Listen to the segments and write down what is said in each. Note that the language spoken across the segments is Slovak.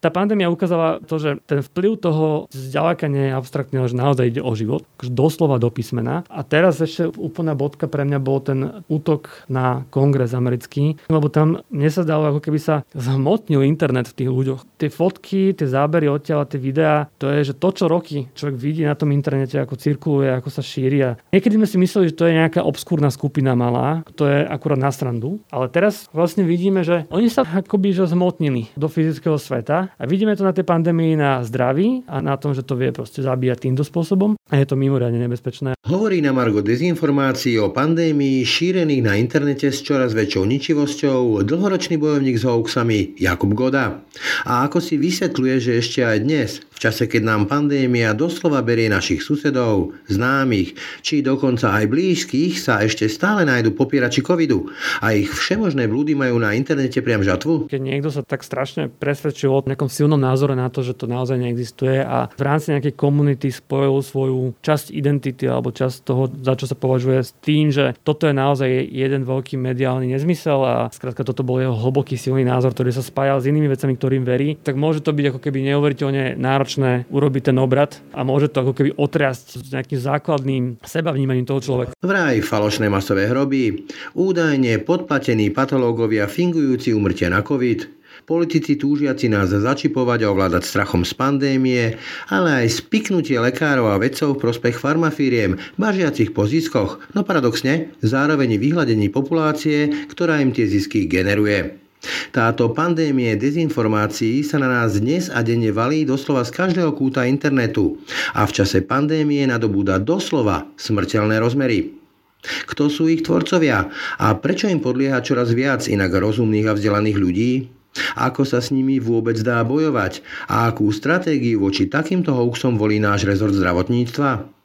Tá pandémia ukázala to, že ten vplyv toho zďaleka nie je abstraktný, že naozaj ide o život, doslova do písmena. A teraz ešte úplná bodka pre mňa bol ten útok na kongres americký, lebo tam mne sa zdalo, ako keby sa zhmotnil internet v tých ľuďoch. Tie fotky, tie zábery odtiaľ, tie videá, to je, že to, čo roky človek vidí na tom internete, ako cirkuluje, ako sa šíri. A niekedy sme si mysleli, že to je nejaká obskúrna skupina malá, to je akurát na strandu. Ale teraz vlastne vidíme, že oni sa akoby že zhmotnili do fyzického sveta a vidíme to na tej pandémii na zdraví a na tom, že to vie proste zabíjať týmto spôsobom a je to mimoriadne nebezpečné. Hovorí na Margo dezinformácií o pandémii šírených na internete s čoraz väčšou ničivosťou dlhoročný bojovník s hoaxami Jakub Goda. A ako si vysvetľuje, že ešte aj dnes, čase, keď nám pandémia doslova berie našich susedov, známych, či dokonca aj blízkych, sa ešte stále nájdu popierači covidu a ich všemožné blúdy majú na internete priam žatvu? Keď niekto sa tak strašne presvedčil o nejakom silnom názore na to, že to naozaj neexistuje a v rámci nejakej komunity spojil svoju časť identity alebo časť toho, za čo sa považuje s tým, že toto je naozaj jeden veľký mediálny nezmysel a skrátka toto bol jeho hlboký silný názor, ktorý sa spájal s inými vecami, ktorým verí, tak môže to byť ako keby neuveriteľne náročné náročné urobiť ten obrad a môže to ako keby otriasť s nejakým základným sebavnímaním toho človeka. Vraj falošné masové hroby, údajne podplatení patológovia fingujúci umrtia na COVID, politici túžiaci nás začipovať a ovládať strachom z pandémie, ale aj spiknutie lekárov a vedcov v prospech farmafíriem, bažiacich po ziskoch, no paradoxne zároveň vyhľadení populácie, ktorá im tie zisky generuje. Táto pandémie dezinformácií sa na nás dnes a denne valí doslova z každého kúta internetu a v čase pandémie nadobúda doslova smrteľné rozmery. Kto sú ich tvorcovia a prečo im podlieha čoraz viac inak rozumných a vzdelaných ľudí? Ako sa s nimi vôbec dá bojovať a akú stratégiu voči takýmto hoaxom volí náš rezort zdravotníctva?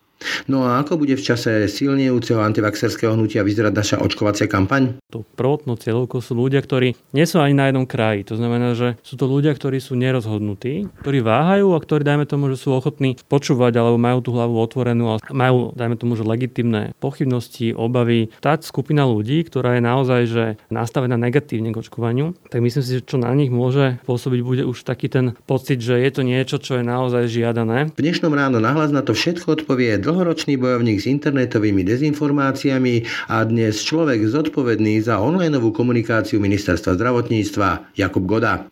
No a ako bude v čase silnejúceho antivaxerského hnutia vyzerať naša očkovacia kampaň? To prvotnou cieľovkou sú ľudia, ktorí nie sú ani na jednom kraji. To znamená, že sú to ľudia, ktorí sú nerozhodnutí, ktorí váhajú a ktorí, dajme tomu, že sú ochotní počúvať alebo majú tú hlavu otvorenú a majú, dajme tomu, že legitimné pochybnosti, obavy. Tá skupina ľudí, ktorá je naozaj že nastavená negatívne k očkovaniu, tak myslím si, že čo na nich môže pôsobiť, bude už taký ten pocit, že je to niečo, čo je naozaj žiadané. V dnešnom ráno nahlas na to všetko odpovie dlhoročný bojovník s internetovými dezinformáciami a dnes človek zodpovedný za onlineovú komunikáciu ministerstva zdravotníctva Jakub Goda.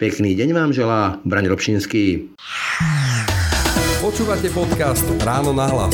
Pekný deň vám želá Braň Robšinský. Počúvate podcast Ráno na hlas.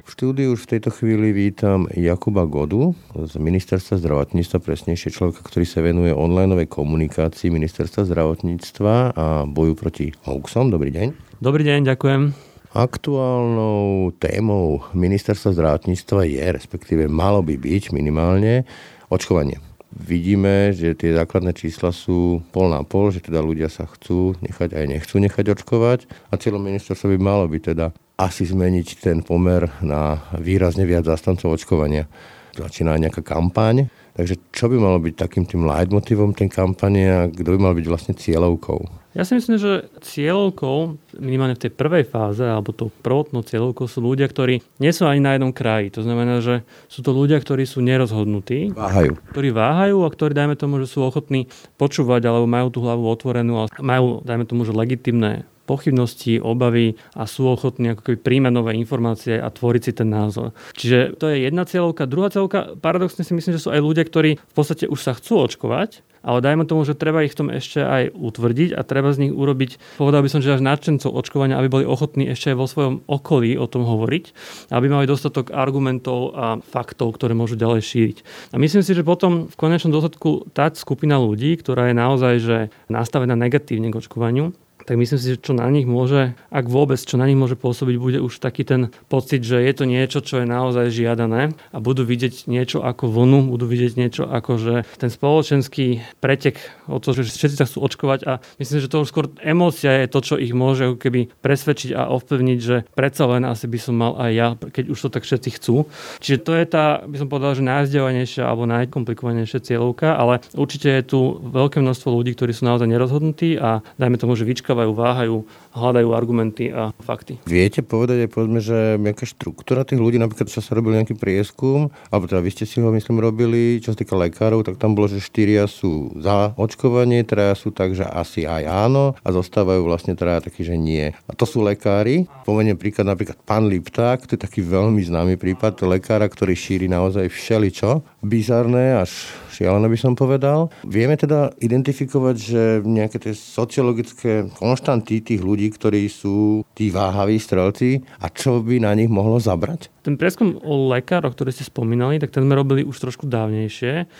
V štúdiu už v tejto chvíli vítam Jakuba Godu z Ministerstva zdravotníctva, presnejšie človeka, ktorý sa venuje onlineovej komunikácii Ministerstva zdravotníctva a boju proti hoaxom. Dobrý deň. Dobrý deň, ďakujem. Aktuálnou témou ministerstva zdravotníctva je, respektíve malo by byť minimálne, očkovanie. Vidíme, že tie základné čísla sú pol na pol, že teda ľudia sa chcú nechať aj nechcú nechať očkovať a cieľom ministerstva by malo byť teda asi zmeniť ten pomer na výrazne viac zastancov očkovania. Začína nejaká kampaň, takže čo by malo byť takým tým leitmotivom tej kampane a kto by mal byť vlastne cieľovkou? Ja si myslím, že cieľovkou, minimálne v tej prvej fáze, alebo tou prvotnou cieľovkou sú ľudia, ktorí nie sú ani na jednom kraji. To znamená, že sú to ľudia, ktorí sú nerozhodnutí. Váhajú. Ktorí váhajú a ktorí, dajme tomu, že sú ochotní počúvať, alebo majú tú hlavu otvorenú a majú, dajme tomu, že legitimné pochybnosti, obavy a sú ochotní ako keby príjmať nové informácie a tvoriť si ten názor. Čiže to je jedna cieľovka. Druhá cieľovka, paradoxne si myslím, že sú aj ľudia, ktorí v podstate už sa chcú očkovať, ale dajme tomu, že treba ich v tom ešte aj utvrdiť a treba z nich urobiť, povedal by som, že až nadšencov očkovania, aby boli ochotní ešte aj vo svojom okolí o tom hovoriť, aby mali dostatok argumentov a faktov, ktoré môžu ďalej šíriť. A myslím si, že potom v konečnom dôsledku tá skupina ľudí, ktorá je naozaj že nastavená negatívne k očkovaniu, tak myslím si, že čo na nich môže, ak vôbec, čo na nich môže pôsobiť, bude už taký ten pocit, že je to niečo, čo je naozaj žiadané a budú vidieť niečo ako vlnu, budú vidieť niečo ako, že ten spoločenský pretek o to, že všetci sa chcú očkovať a myslím, že to už skôr emócia je to, čo ich môže keby presvedčiť a ovplyvniť, že predsa len asi by som mal aj ja, keď už to tak všetci chcú. Čiže to je tá, by som povedal, že najzdelenejšia alebo najkomplikovanejšia cieľovka, ale určite je tu veľké množstvo ľudí, ktorí sú naozaj nerozhodnutí a dajme tomu, že vyčka počkávajú, váhajú, hľadajú argumenty a fakty. Viete povedať aj povedzme, že nejaká štruktúra tých ľudí, napríklad čo sa robil nejaký prieskum, alebo teda vy ste si ho myslím robili, čo sa týka lekárov, tak tam bolo, že štyria sú za očkovanie, teda sú tak, že asi aj áno a zostávajú vlastne teda takí, že nie. A to sú lekári. Pomeniem príklad napríklad pán Lipták, to je taký veľmi známy prípad lekára, ktorý šíri naozaj všeličo. Bizarné až šialené by som povedal. Vieme teda identifikovať, že nejaké tie sociologické konštanty tých ľudí, ktorí sú tí váhaví strelci a čo by na nich mohlo zabrať? Ten preskum o lekároch, ktorý ste spomínali, tak ten sme robili už trošku dávnejšie.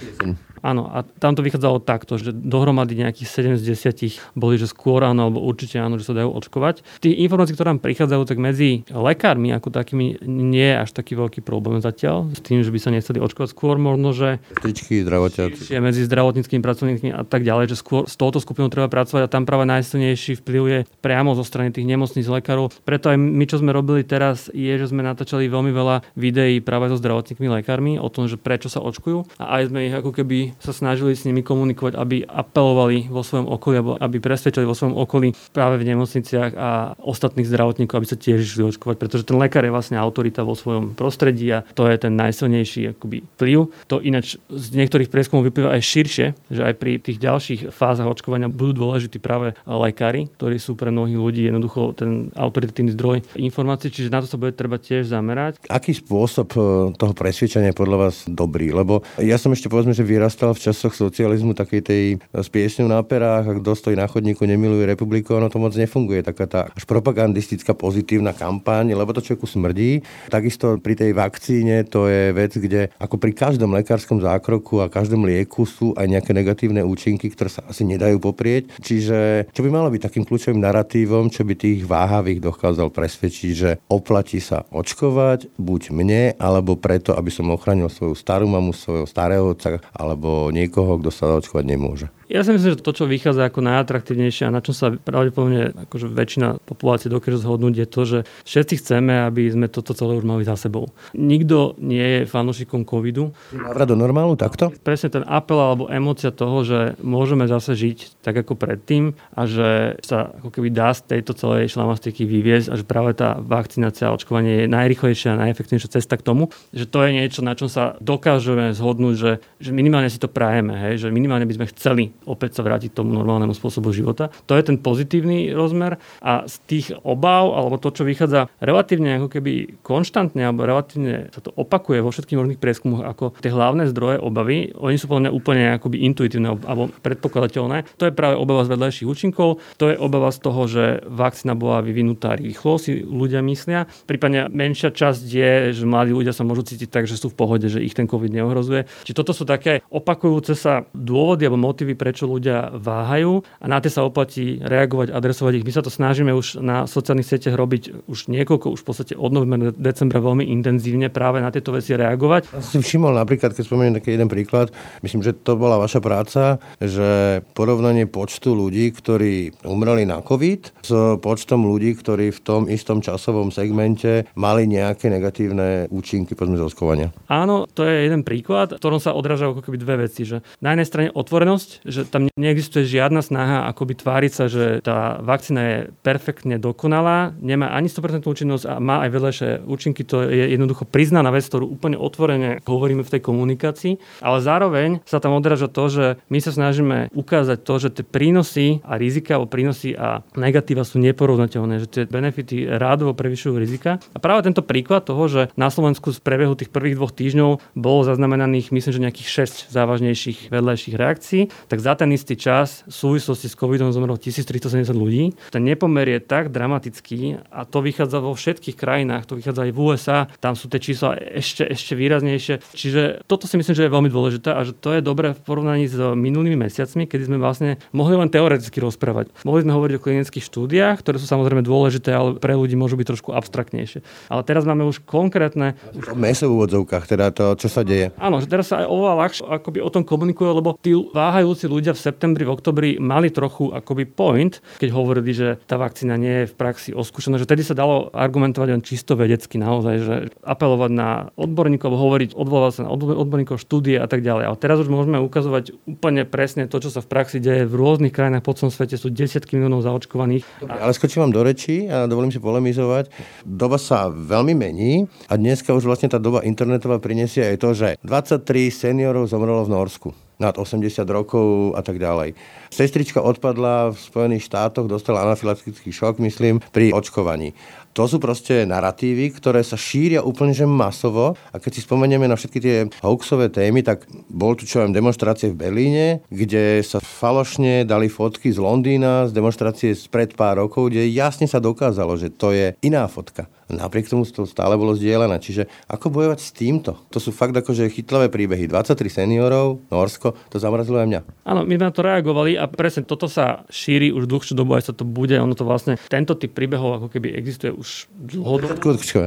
Áno, a tam to vychádzalo takto, že dohromady nejakých 7 z 10 boli, že skôr áno, alebo určite áno, že sa dajú očkovať. Tí informácie, ktoré nám prichádzajú, tak medzi lekármi ako takými nie je až taký veľký problém zatiaľ, s tým, že by sa nechceli očkovať. Skôr možno, že Stričky, zdravotníci. medzi zdravotníckými pracovníkmi a tak ďalej, že skôr s touto skupinou treba pracovať a tam práve najsilnejší vplyv je priamo zo strany tých nemocných lekárov. Preto aj my, čo sme robili teraz, je, že sme natáčali veľmi veľa videí práve so zdravotníkmi lekármi o tom, že prečo sa očkujú a aj sme ich ako keby sa snažili s nimi komunikovať, aby apelovali vo svojom okolí, alebo aby presvedčili vo svojom okolí práve v nemocniciach a ostatných zdravotníkov, aby sa tiež išli očkovať, pretože ten lekár je vlastne autorita vo svojom prostredí a to je ten najsilnejší akoby vplyv. To ináč z niektorých prieskumov vyplýva aj širšie, že aj pri tých ďalších fázach očkovania budú dôležití práve lekári, ktorí sú pre mnohých ľudí jednoducho ten autoritatívny zdroj informácií, čiže na to sa bude treba tiež zamerať. Aký spôsob e, toho presvedčania je podľa vás dobrý? Lebo ja som ešte povedzme, že vyrastal v časoch socializmu takej tej e, s piesňou na perách a kto na chodníku, nemiluje republiku, ono to moc nefunguje. Taká tá až propagandistická pozitívna kampaň, lebo to človeku smrdí. Takisto pri tej vakcíne to je vec, kde ako pri každom lekárskom zákroku a každom lieku sú aj nejaké negatívne účinky, ktoré sa asi nedajú poprieť. Čiže čo by malo byť takým kľúčovým narratívom, čo by tých váhavých dokázal presvedčiť, že oplatí sa očkovať buď mne, alebo preto, aby som ochránil svoju starú mamu, svojho starého otca, alebo niekoho, kto sa očkovať nemôže. Ja si myslím, že to, čo vychádza ako najatraktívnejšie a na čom sa pravdepodobne akože väčšina populácie dokáže zhodnúť, je to, že všetci chceme, aby sme toto celé už mali za sebou. Nikto nie je fanúšikom covidu. Návrat do normálu takto? Presne ten apel alebo emocia toho, že môžeme zase žiť tak ako predtým a že sa ako keby dá z tejto celej šlamastiky vyviezť a že práve tá vakcinácia a očkovanie je najrychlejšia a najefektívnejšia cesta k tomu, že to je niečo, na čom sa dokážeme zhodnúť, že, že minimálne si to prajeme, hej, že minimálne by sme chceli opäť sa vrátiť tomu normálnemu spôsobu života. To je ten pozitívny rozmer a z tých obav, alebo to, čo vychádza relatívne ako keby konštantne, alebo relatívne sa to opakuje vo všetkých možných prieskumoch ako tie hlavné zdroje obavy, oni sú podľa mňa úplne akoby intuitívne alebo predpokladateľné. To je práve obava z vedľajších účinkov, to je obava z toho, že vakcína bola vyvinutá rýchlo, si ľudia myslia. Prípadne menšia časť je, že mladí ľudia sa môžu cítiť tak, že sú v pohode, že ich ten COVID neohrozuje. Čiže toto sú také opakujúce sa dôvody alebo motivy, pre prečo ľudia váhajú a na tie sa oplatí reagovať, adresovať ich. My sa to snažíme už na sociálnych sieťach robiť už niekoľko, už v podstate od novembra, decembra veľmi intenzívne práve na tieto veci reagovať. Ja som všimol napríklad, keď spomeniem taký jeden príklad, myslím, že to bola vaša práca, že porovnanie počtu ľudí, ktorí umreli na COVID s počtom ľudí, ktorí v tom istom časovom segmente mali nejaké negatívne účinky povedzme z. Áno, to je jeden príklad, v ktorom sa odrážajú ako keby dve veci. Že na jednej strane otvorenosť, že tam neexistuje žiadna snaha akoby tváriť sa, že tá vakcína je perfektne dokonalá, nemá ani 100% účinnosť a má aj vedľajšie účinky. To je jednoducho priznaná vec, ktorú úplne otvorene hovoríme v tej komunikácii. Ale zároveň sa tam odráža to, že my sa snažíme ukázať to, že tie prínosy a rizika, alebo prínosy a negatíva sú neporovnateľné, že tie benefity rádovo prevyšujú rizika. A práve tento príklad toho, že na Slovensku z prebehu tých prvých dvoch týždňov bolo zaznamenaných, myslím, že nejakých 6 závažnejších vedľajších reakcií, tak za ten istý čas v súvislosti s covidom zomrelo 1370 ľudí. Ten nepomer je tak dramatický a to vychádza vo všetkých krajinách, to vychádza aj v USA, tam sú tie čísla ešte, ešte výraznejšie. Čiže toto si myslím, že je veľmi dôležité a že to je dobré v porovnaní s minulými mesiacmi, kedy sme vlastne mohli len teoreticky rozprávať. Mohli sme hovoriť o klinických štúdiách, ktoré sú samozrejme dôležité, ale pre ľudí môžu byť trošku abstraktnejšie. Ale teraz máme už konkrétne... Meso v úvodzovkách, teda to, čo sa deje. Áno, že teraz sa aj oveľa ľahšie akoby o tom komunikuje, lebo tí váhajúci ľudia v septembri, v oktobri mali trochu akoby point, keď hovorili, že tá vakcína nie je v praxi oskúšaná, že tedy sa dalo argumentovať len čisto vedecky naozaj, že apelovať na odborníkov, hovoriť, odvolávať sa na odborníkov štúdie a tak ďalej. Ale teraz už môžeme ukazovať úplne presne to, čo sa v praxi deje v rôznych krajinách po celom svete. Sú desiatky miliónov zaočkovaných. Dobre, ale skočím vám do rečí a dovolím si polemizovať. Doba sa veľmi mení a dneska už vlastne tá doba internetová prinesie aj to, že 23 seniorov zomrelo v Norsku nad 80 rokov a tak ďalej. Sestrička odpadla v Spojených štátoch, dostala anafylaktický šok, myslím, pri očkovaní. To sú proste narratívy, ktoré sa šíria úplne že masovo a keď si spomenieme na všetky tie hoaxové témy, tak bol tu čo viem demonstrácie v Berlíne, kde sa falošne dali fotky z Londýna, z demonstrácie spred pár rokov, kde jasne sa dokázalo, že to je iná fotka. Napriek tomu to stále bolo zdieľané. Čiže ako bojovať s týmto? To sú fakt akože chytlavé príbehy. 23 seniorov, Norsko, to zamrazilo aj mňa. Áno, my na to reagovali presne toto sa šíri už dlhšiu dobu, aj sa to bude. Ono to vlastne, tento typ príbehov ako keby existuje už dlhodobo.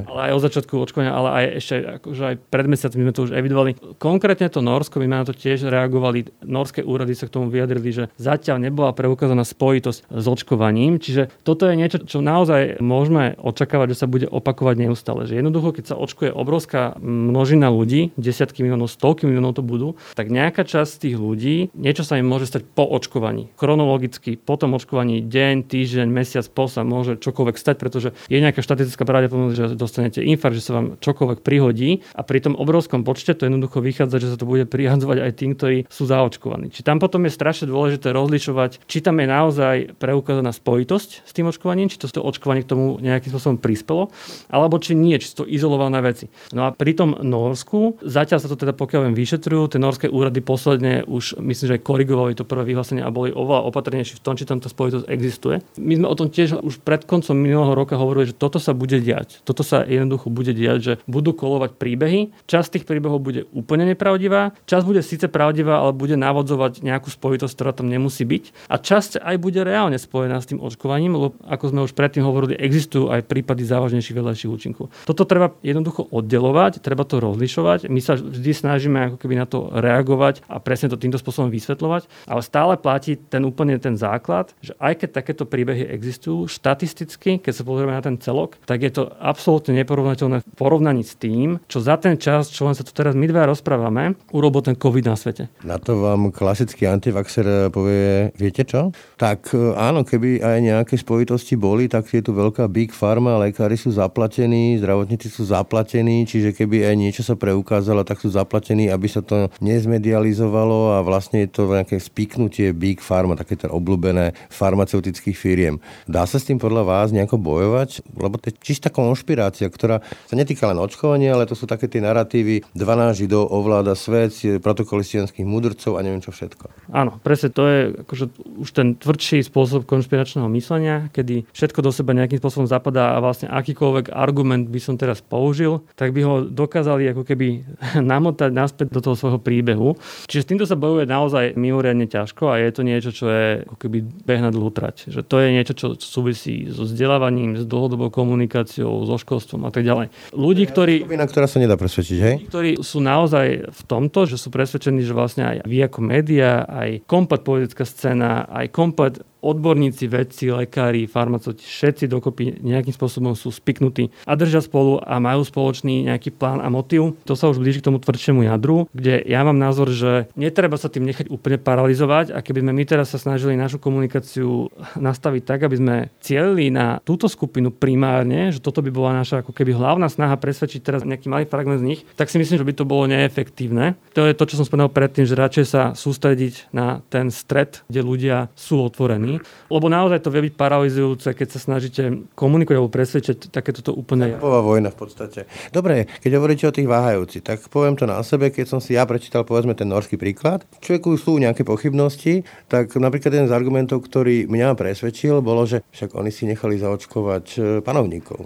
Ale aj od začiatku očkovania, ale aj ešte akože aj pred mesiacmi sme to už evidovali. Konkrétne to Norsko, my na to tiež reagovali. Norské úrady sa k tomu vyjadrili, že zatiaľ nebola preukázaná spojitosť s očkovaním. Čiže toto je niečo, čo naozaj môžeme očakávať, že sa bude opakovať neustále. Že jednoducho, keď sa očkuje obrovská množina ľudí, desiatky miliónov, stovky miliónov to budú, tak nejaká časť tých ľudí, niečo sa im môže stať po očkovaní. Chronologicky, po tom očkovaní, deň, týždeň, mesiac po sa môže čokoľvek stať, pretože je nejaká štatická pravdepodobnosť, že dostanete infarkt, že sa vám čokoľvek prihodí a pri tom obrovskom počte to jednoducho vychádza, že sa to bude prihadzovať aj tým, ktorí sú zaočkovaní. Či tam potom je strašne dôležité rozlišovať, či tam je naozaj preukázaná spojitosť s tým očkovaním, či to, to očkovanie k tomu nejakým spôsobom prispelo, alebo či nie, či sú to izolované veci. No a pri tom Norsku, zatiaľ sa to teda pokiaľ viem vyšetrujú, tie norské úrady posledne už myslím, že aj korigovali to prvé vyhlásenie a boli oveľa opatrnejší v tom, či tamto spojitosť existuje. My sme o tom tiež už pred koncom minulého roka hovorili, že toto sa bude diať. Toto sa jednoducho bude diať, že budú kolovať príbehy. Časť tých príbehov bude úplne nepravdivá, časť bude síce pravdivá, ale bude navodzovať nejakú spojitosť, ktorá tam nemusí byť. A časť aj bude reálne spojená s tým očkovaním, lebo ako sme už predtým hovorili, existujú aj prípady závažnejších vedľajších účinkov. Toto treba jednoducho oddelovať, treba to rozlišovať. My sa vždy snažíme ako keby na to reagovať a presne to týmto spôsobom vysvetľovať, ale stále platí ten úplne ten základ, že aj keď takéto príbehy existujú, štatisticky, keď sa pozrieme na ten celok, tak je to absolútne neporovnateľné v porovnaní s tým, čo za ten čas, čo len sa tu teraz my dva rozprávame, urobil ten COVID na svete. Na to vám klasický antivaxer povie, viete čo? Tak e, áno, keby aj nejaké spojitosti boli, tak je tu veľká big pharma, lekári sú zaplatení, zdravotníci sú zaplatení, čiže keby aj niečo sa preukázalo, tak sú zaplatení, aby sa to nezmedializovalo a vlastne je to nejaké spiknutie Big Pharma, také to obľúbené farmaceutických firiem. Dá sa s tým podľa vás nejako bojovať? Lebo to je čistá konšpirácia, ktorá sa netýka len očkovania, ale to sú také tie narratívy 12 židov ovláda svet, protokoly mudrcov a neviem čo všetko. Áno, presne to je akože už ten tvrdší spôsob konšpiračného myslenia, kedy všetko do seba nejakým spôsobom zapadá a vlastne akýkoľvek argument by som teraz použil, tak by ho dokázali ako keby namotať naspäť do toho svojho príbehu. Čiže s týmto sa bojuje naozaj mimoriadne ťažko a je to niečo, čo je ako keby beh na dlhú trať. Že to je niečo, čo súvisí so vzdelávaním, s dlhodobou komunikáciou, so školstvom a tak ďalej. Ľudí, ktorí... Skupina, ktorá sa nedá presvedčiť, hej? Ktorí sú naozaj v tomto, že sú presvedčení, že vlastne aj vy ako média, aj komplet politická scéna, aj komplet odborníci, vedci, lekári, farmaceuti, všetci dokopy nejakým spôsobom sú spiknutí a držia spolu a majú spoločný nejaký plán a motív. To sa už blíži k tomu tvrdšiemu jadru, kde ja mám názor, že netreba sa tým nechať úplne paralizovať a keby sme my teraz sa snažili našu komunikáciu nastaviť tak, aby sme cielili na túto skupinu primárne, že toto by bola naša ako keby hlavná snaha presvedčiť teraz nejaký malý fragment z nich, tak si myslím, že by to bolo neefektívne. To je to, čo som spomenul predtým, že radšej sa sústrediť na ten stred, kde ľudia sú otvorení lebo naozaj to vie byť paralizujúce, keď sa snažíte komunikovať alebo presvedčať takéto to úplne... Taková vojna v podstate. Dobre, keď hovoríte o tých váhajúcich, tak poviem to na sebe, keď som si ja prečítal povedzme ten norský príklad. Človeku sú nejaké pochybnosti, tak napríklad jeden z argumentov, ktorý mňa presvedčil, bolo, že však oni si nechali zaočkovať e, panovníkov.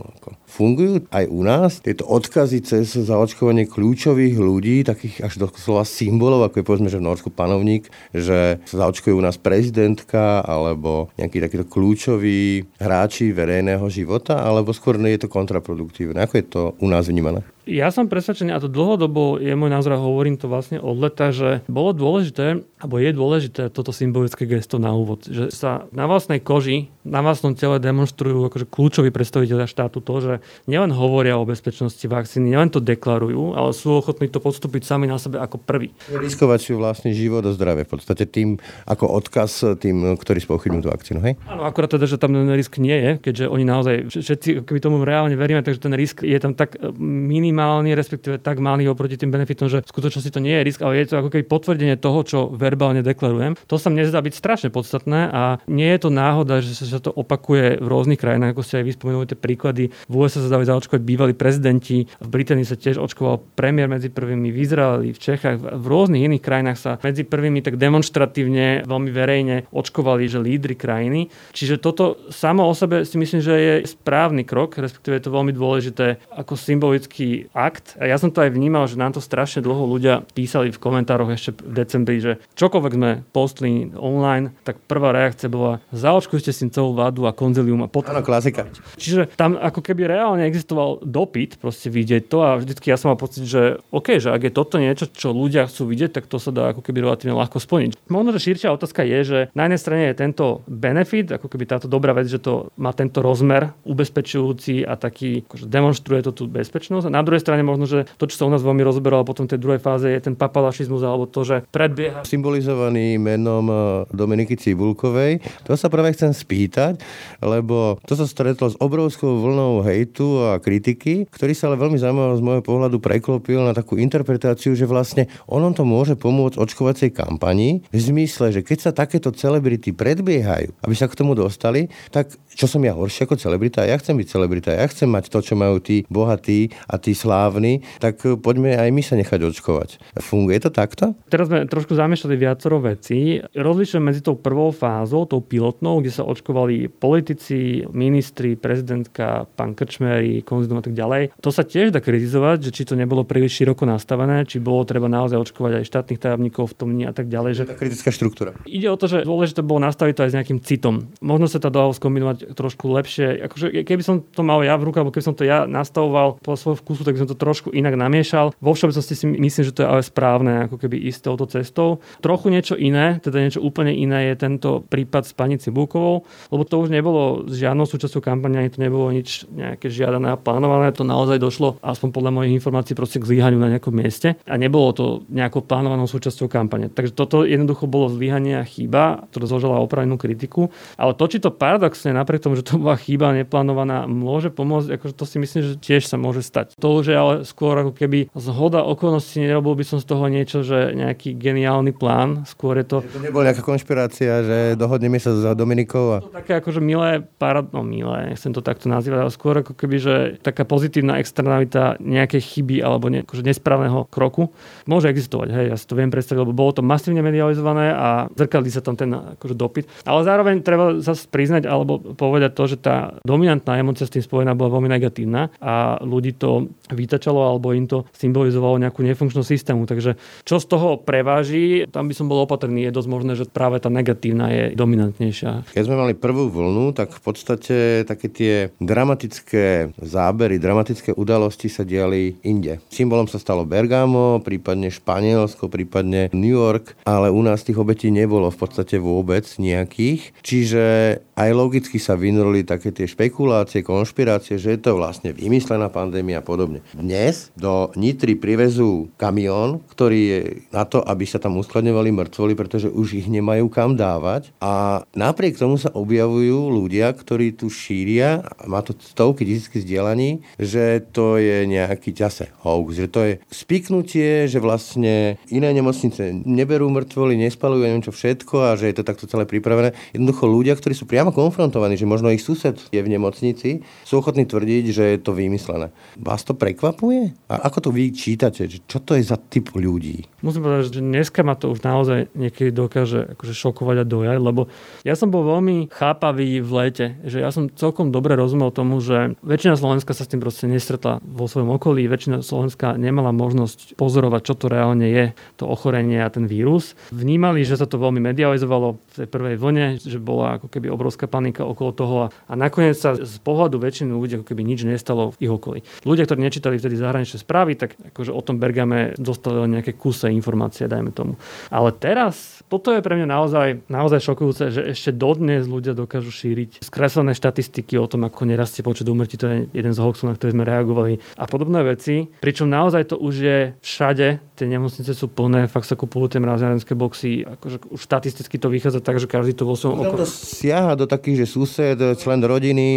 Fungujú aj u nás tieto odkazy cez zaočkovanie kľúčových ľudí, takých až do slova symbolov, ako je povedzme, že v Norsku panovník, že sa zaočkujú u nás prezidentka, ale alebo nejakí takíto kľúčoví hráči verejného života, alebo skôr je to kontraproduktívne? Ako je to u nás vnímané? Ja som presvedčený, a to dlhodobo je môj názor, a hovorím to vlastne od leta, že bolo dôležité, alebo je dôležité toto symbolické gesto na úvod, že sa na vlastnej koži, na vlastnom tele demonstrujú akože kľúčoví predstaviteľia štátu to, že nielen hovoria o bezpečnosti vakcíny, nielen to deklarujú, ale sú ochotní to podstúpiť sami na sebe ako prvý. Riskovať si vlastný život a zdravie v podstate tým ako odkaz tým, ktorí spochybňujú tú vakcínu, hej? Áno, akurát teda, že tam ten risk nie je, keďže oni naozaj, všetci keby tomu reálne veríme, takže ten risk je tam tak minimálny, respektíve tak malý oproti tým benefitom, že v skutočnosti to nie je risk, ale je to ako keby potvrdenie toho, čo verbálne deklarujem. To sa mne zdá byť strašne podstatné a nie je to náhoda, že sa to opakuje v rôznych krajinách, ako ste aj vyspomenuli tie príklady. V USA sa dali zaočkovať bývalí prezidenti, v Británii sa tiež očkoval premiér medzi prvými, v Izraeli, v Čechách, v rôznych iných krajinách sa medzi prvými tak demonstratívne, veľmi verejne očkovali, že lídry krajiny. Čiže toto samo o sebe si myslím, že je správny krok, respektíve je to veľmi dôležité ako symbolický akt. A ja som to aj vnímal, že nám to strašne dlho ľudia písali v komentároch ešte v decembri, že čokoľvek sme postli online, tak prvá reakcia bola zaočkujte si celú vládu a konzilium a potom... Áno, klasika. Čiže tam ako keby reálne existoval dopyt proste vidieť to a vždycky ja som mal pocit, že OK, že ak je toto niečo, čo ľudia chcú vidieť, tak to sa dá ako keby relatívne ľahko splniť. Možno, že širšia otázka je, že na jednej strane je tento benefit, ako keby táto dobrá vec, že to má tento rozmer ubezpečujúci a taký akože demonstruje to tú bezpečnosť. A na druhej strane možno, že to, čo sa u nás veľmi rozberalo potom tej druhej fáze, je ten papalašizmus alebo to, že predbieha. Symbolizovaný menom e, Dominiky Cibulkovej. To sa práve chcem spýtať, lebo to sa stretlo s obrovskou vlnou hejtu a kritiky, ktorý sa ale veľmi zaujímavé z môjho pohľadu preklopil na takú interpretáciu, že vlastne ono to môže pomôcť očkovacej kampani v zmysle, že keď sa takéto celebrity predbiehajú, aby sa k tomu dostali, tak čo som ja horšie ako celebrita? Ja chcem byť celebrita, ja chcem mať to, čo majú tí bohatí a tí slávni, tak poďme aj my sa nechať očkovať. Funguje to takto? Teraz sme trošku zamýšľali viacero vecí. Rozlišujem medzi tou prvou fázou, tou pilotnou, kde sa očkovali politici, ministri, prezidentka, pán Krčmery, konzidom a tak ďalej. To sa tiež dá kritizovať, že či to nebolo príliš široko nastavené, či bolo treba naozaj očkovať aj štátnych tajomníkov v tom a tak ďalej. Že... Tá kritická štruktúra. Ide o to, že dôležité bolo nastaviť to aj s nejakým citom. Možno sa to dalo skombinovať trošku lepšie. Akože keby som to mal ja v ruke, alebo keby som to ja nastavoval po svojom vkusu, tak by som to trošku inak namiešal. Vo všeobecnosti si myslím, že to je ale správne, ako keby ísť touto cestou. Trochu niečo iné, teda niečo úplne iné je tento prípad s pani Cibulkovou, lebo to už nebolo s žiadnou súčasťou kampane, ani to nebolo nič nejaké žiadané a plánované. To naozaj došlo, aspoň podľa mojich informácií, proste k zlyhaniu na nejakom mieste a nebolo to nejakou plánovanou súčasťou kampane. Takže toto jednoducho bolo zlyhanie a chyba, ktorá zložila opravnú kritiku. Ale to, či to paradoxne napriek tomu, že to bola chyba neplánovaná, môže pomôcť, akože to si myslím, že tiež sa môže stať. To už je ale skôr ako keby zhoda okolností, nerobil by som z toho niečo, že nejaký geniálny plán, skôr je to... To nebola nejaká konšpirácia, že dohodneme sa s Dominikou a... To také akože milé, parad... no milé, nechcem to takto nazývať, ale skôr ako keby, že taká pozitívna externalita nejakej chyby alebo ne, akože nesprávneho kroku môže existovať, hej, ja si to viem predstaviť, lebo bolo to masívne medializované a zrkadlí sa tam ten akože dopyt. Ale zároveň treba sa priznať alebo povedať to, že tá dominantná emocia s tým spojená bola veľmi negatívna a ľudí to vytačalo alebo im to symbolizovalo nejakú nefunkčnú systému. Takže čo z toho preváži, tam by som bol opatrný. Je dosť možné, že práve tá negatívna je dominantnejšia. Keď sme mali prvú vlnu, tak v podstate také tie dramatické zábery, dramatické udalosti sa diali inde. Symbolom sa stalo Bergamo, prípadne Španielsko, prípadne New York, ale u nás tých obetí nebolo v podstate vôbec nejakých. Čiže aj logicky sa vynurli také tie špekulácie, konšpirácie, že je to vlastne vymyslená pandémia a podobne. Dnes do Nitry privezú kamión, ktorý je na to, aby sa tam uskladňovali mŕtvoli, pretože už ich nemajú kam dávať. A napriek tomu sa objavujú ľudia, ktorí tu šíria, má to stovky tisícky zdieľaní, že to je nejaký ťase hoax, že to je spiknutie, že vlastne iné nemocnice neberú mŕtvoly, nespalujú, neviem čo všetko a že je to takto celé pripravené. Jednoducho ľudia, ktorí sú priamo konfrontovaní, že možno ich sused je v nemocnici, sú ochotní tvrdiť, že je to vymyslené. Vás to prekvapuje? A ako to vy čítate? Čo to je za typ ľudí? Musím povedať, že dneska ma to už naozaj niekedy dokáže akože šokovať a dojať, lebo ja som bol veľmi chápavý v lete, že ja som celkom dobre rozumel tomu, že väčšina Slovenska sa s tým proste nestretla vo svojom okolí, väčšina Slovenska nemala možnosť pozorovať, čo to reálne je, to ochorenie a ten vírus. Vnímali, že sa to veľmi medializovalo tej prvej vlne, že bola ako keby obrovská panika okolo toho a, a nakoniec sa z pohľadu väčšiny ľudí ako keby nič nestalo v ich okolí. Ľudia, ktorí nečítali vtedy zahraničné správy, tak akože o tom Bergame dostali len nejaké kuse informácie, dajme tomu. Ale teraz, toto je pre mňa naozaj, naozaj šokujúce, že ešte dodnes ľudia dokážu šíriť skreslené štatistiky o tom, ako nerastie počet úmrtí, to je jeden z hoaxov, na ktoré sme reagovali a podobné veci. Pričom naozaj to už je všade, tie nemocnice sú plné, fakt sa kupujú tie mraziarenské boxy, akože už štatisticky to vychádza tak, že každý to vo svojom okolí. To siaha do takých, že sused, člen rodiny.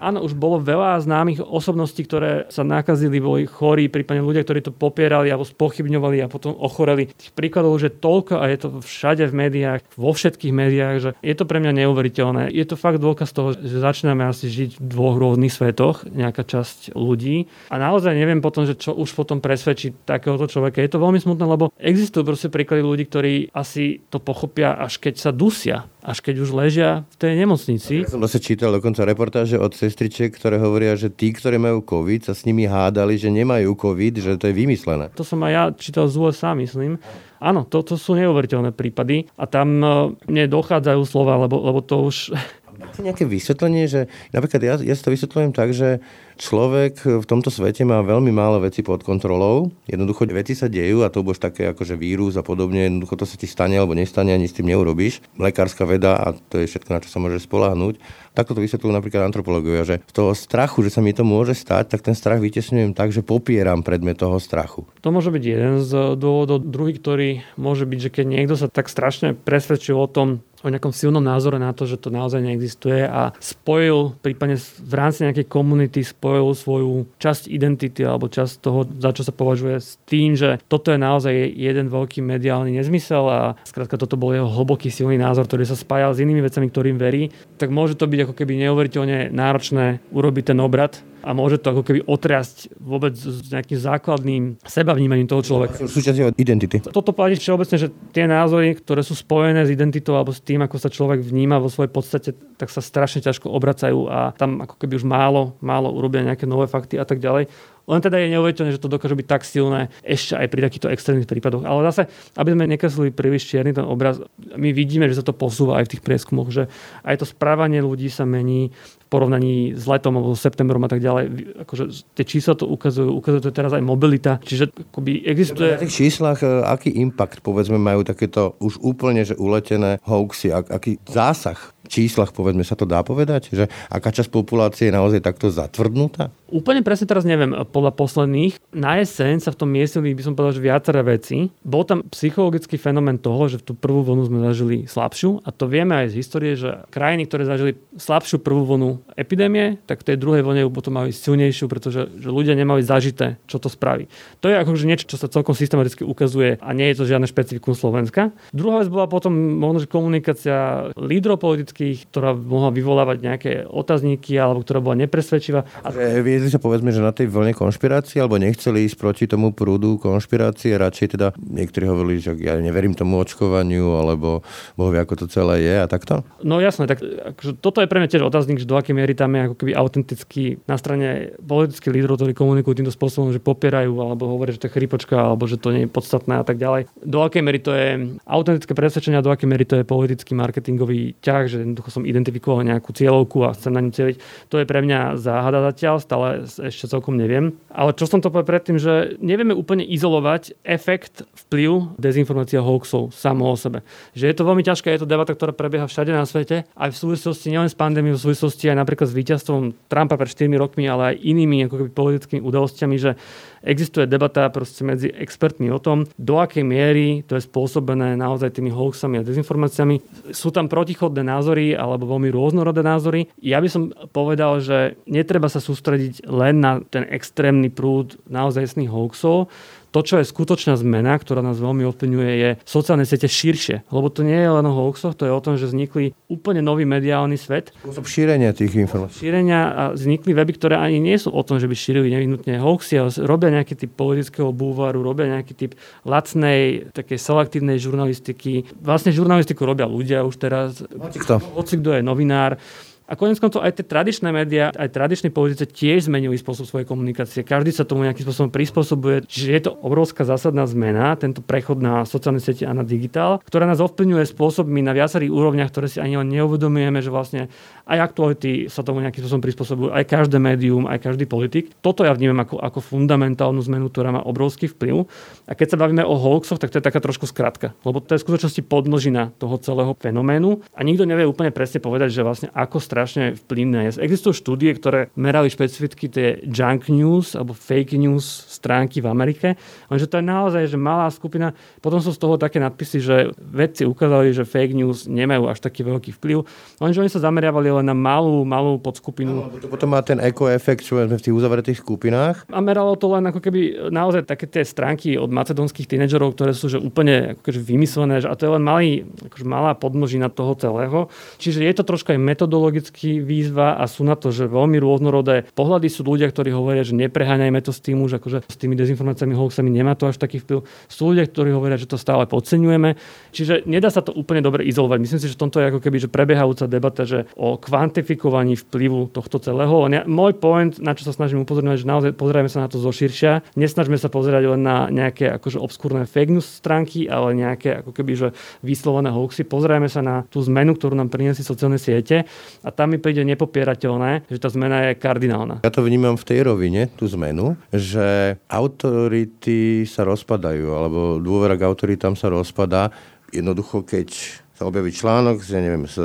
Áno, už bolo veľa známych osobností, ktoré sa nakazili, boli chorí, prípadne ľudia, ktorí to popierali alebo spochybňovali a potom ochoreli. Tých príkladov už je toľko a je to všade v médiách, vo všetkých médiách, že je to pre mňa neuveriteľné. Je to fakt dôkaz toho, že začíname asi žiť v dvoch rôznych svetoch, nejaká časť ľudí. A naozaj neviem potom, že čo už potom presvedčí takéhoto človeka. Je to veľmi smutné, lebo existujú proste príklady ľudí, ktorí asi to pochopia, až keď sa dusia až keď už ležia v tej nemocnici. Ja som zase čítal dokonca reportáže od sestričiek, ktoré hovoria, že tí, ktorí majú COVID, sa s nimi hádali, že nemajú COVID, že to je vymyslené. To som aj ja čítal z USA, myslím. Áno, toto sú neuveriteľné prípady a tam e, mne dochádzajú slova, lebo, lebo to už Máte nejaké vysvetlenie, že napríklad ja, ja si to vysvetľujem tak, že človek v tomto svete má veľmi málo veci pod kontrolou. Jednoducho veci sa dejú a to už také ako že vírus a podobne. Jednoducho to sa ti stane alebo nestane, ani s tým neurobíš. Lekárska veda a to je všetko, na čo sa môže spoláhnuť. Takto to vysvetľujú napríklad antropológovia, že z toho strachu, že sa mi to môže stať, tak ten strach vytesňujem tak, že popieram predmet toho strachu. To môže byť jeden z dôvodov. Druhý, ktorý môže byť, že keď niekto sa tak strašne presvedčil o tom, o nejakom silnom názore na to, že to naozaj neexistuje a spojil, prípadne v rámci nejakej komunity spojil svoju časť identity alebo časť toho, za čo sa považuje s tým, že toto je naozaj jeden veľký mediálny nezmysel a skrátka toto bol jeho hlboký silný názor, ktorý sa spájal s inými vecami, ktorým verí, tak môže to byť ako keby neuveriteľne náročné urobiť ten obrad a môže to ako keby otriasť vôbec s nejakým základným sebavnímaním toho človeka. Súčasťou identity. Toto platí všeobecne, že tie názory, ktoré sú spojené s identitou alebo s tým, ako sa človek vníma vo svojej podstate, tak sa strašne ťažko obracajú a tam ako keby už málo, málo urobia nejaké nové fakty a tak ďalej. Len teda je neuveriteľné, že to dokáže byť tak silné ešte aj pri takýchto extrémnych prípadoch. Ale zase, aby sme nekreslili príliš čierny ten obraz, my vidíme, že sa to posúva aj v tých prieskumoch, že aj to správanie ľudí sa mení porovnaní s letom alebo septembrom a tak ďalej. Akože tie čísla to ukazujú, ukazuje to teraz aj mobilita. Čiže akoby existuje... Na tých číslach, e, aký impact povedzme majú takéto už úplne že uletené hoaxy, aký zásah číslach, povedzme, sa to dá povedať? Že aká časť populácie je naozaj takto zatvrdnutá? Úplne presne teraz neviem, podľa posledných. Na jeseň sa v tom miestili, by som povedal, že viaceré veci. Bol tam psychologický fenomén toho, že v tú prvú vlnu sme zažili slabšiu a to vieme aj z histórie, že krajiny, ktoré zažili slabšiu prvú vlnu epidémie, tak v tej druhej vlne ju potom mali silnejšiu, pretože že ľudia nemali zažité, čo to spraví. To je akože niečo, čo sa celkom systematicky ukazuje a nie je to žiadne špecifikum Slovenska. Druhá vec bola potom možno, že komunikácia lídrov politických, ktorá mohla vyvolávať nejaké otazníky alebo ktorá bola nepresvedčivá. A viedli sa povedzme, že na tej vlne konšpirácie, alebo nechceli ísť proti tomu prúdu konšpirácie, radšej teda niektorí hovorili, že ja neverím tomu očkovaniu, alebo Boh vie, ako to celé je a takto? No jasné, tak akože, toto je pre mňa tiež otáznik, že do akej miery tam je ako keby autentický na strane politických lídrov, ktorí komunikujú týmto spôsobom, že popierajú alebo hovoria, že to je chrypočka, alebo že to nie je podstatné a tak ďalej. Do akej miery to je autentické presvedčenie, do akej miery to je politický marketingový ťah, že jednoducho som identifikoval nejakú cieľovku a chcem na ňu cieliť. To je pre mňa záhada zatiaľ, stále ešte celkom neviem. Ale čo som to povedal predtým, že nevieme úplne izolovať efekt, vplyv dezinformácií a hoaxov samo o sebe. Že je to veľmi ťažké, je to debata, ktorá prebieha všade na svete, aj v súvislosti nielen s pandémiou, v súvislosti aj napríklad s víťazstvom Trumpa pred 4 rokmi, ale aj inými ako keby politickými udalostiami, že existuje debata proste medzi expertmi o tom, do akej miery to je spôsobené naozaj tými hoaxami a dezinformáciami. Sú tam protichodné názory alebo veľmi rôznorodé názory. Ja by som povedal, že netreba sa sústrediť len na ten extrémny prúd naozajstných hoaxov, to, čo je skutočná zmena, ktorá nás veľmi ovplyvňuje, je sociálne siete širšie. Lebo to nie je len o hoaxoch, to je o tom, že vznikli úplne nový mediálny svet. Spôsob šírenia tých informácií. Šírenia a vznikli weby, ktoré ani nie sú o tom, že by šírili nevyhnutne hoaxy, ale robia nejaký typ politického búvaru, robia nejaký typ lacnej, takej selektívnej žurnalistiky. Vlastne žurnalistiku robia ľudia už teraz. Hoci kto. Hoci kto je novinár A konec koncov aj tie tradičné médiá, aj tradiční politici tiež zmenili spôsob svojej komunikácie. Každý sa tomu nejakým spôsobom prispôsobuje. Čiže je to obrovská zásadná zmena, tento prechod na sociálne siete a na digitál, ktorá nás ovplyvňuje spôsobmi na viacerých úrovniach, ktoré si ani neuvedomujeme, že vlastne aj aktuality sa tomu nejakým spôsobom prispôsobujú, aj každé médium, aj každý politik. Toto ja vnímam ako, ako fundamentálnu zmenu, ktorá má obrovský vplyv. A keď sa bavíme o hoaxoch, tak to je taká trošku skratka, lebo to je v skutočnosti podmnožina toho celého fenoménu a nikto nevie úplne presne povedať, že vlastne ako strašne vplyvné. Existujú štúdie, ktoré merali špecificky tie junk news alebo fake news stránky v Amerike, lenže to je naozaj že malá skupina. Potom sú z toho také nadpisy, že vedci ukázali, že fake news nemajú až taký veľký vplyv, lenže oni sa zameriavali len na malú, malú podskupinu. No, to potom má ten eko-efekt, čo sme v tých uzavretých skupinách. A meralo to len ako keby naozaj také tie stránky od macedónskych tínedžerov, ktoré sú že úplne ako keby vymyslené, že a to je len malý, akože malá podmnožina toho celého. Čiže je to troška aj metodologický výzva a sú na to, že veľmi rôznorodé pohľady sú ľudia, ktorí hovoria, že nepreháňajme to s tým už, akože s tými dezinformáciami, hoaxami nemá to až taký vplyv. Sú ľudia, ktorí hovoria, že to stále podceňujeme. Čiže nedá sa to úplne dobre izolovať. Myslím si, že tomto je ako keby že prebiehajúca debata, že o kvantifikovaní vplyvu tohto celého. Ja, môj point, na čo sa snažím upozorňovať, že naozaj pozrieme sa na to zo širšia. Nesnažme sa pozerať len na nejaké akože obskúrne fake news stránky, ale nejaké ako keby že vyslovené hoaxy. Pozrieme sa na tú zmenu, ktorú nám priniesli sociálne siete a tam mi príde nepopierateľné, že tá zmena je kardinálna. Ja to vnímam v tej rovine, tú zmenu, že autority sa rozpadajú, alebo dôvera k autoritám sa rozpadá. Jednoducho, keď sa objaví článok ja neviem, s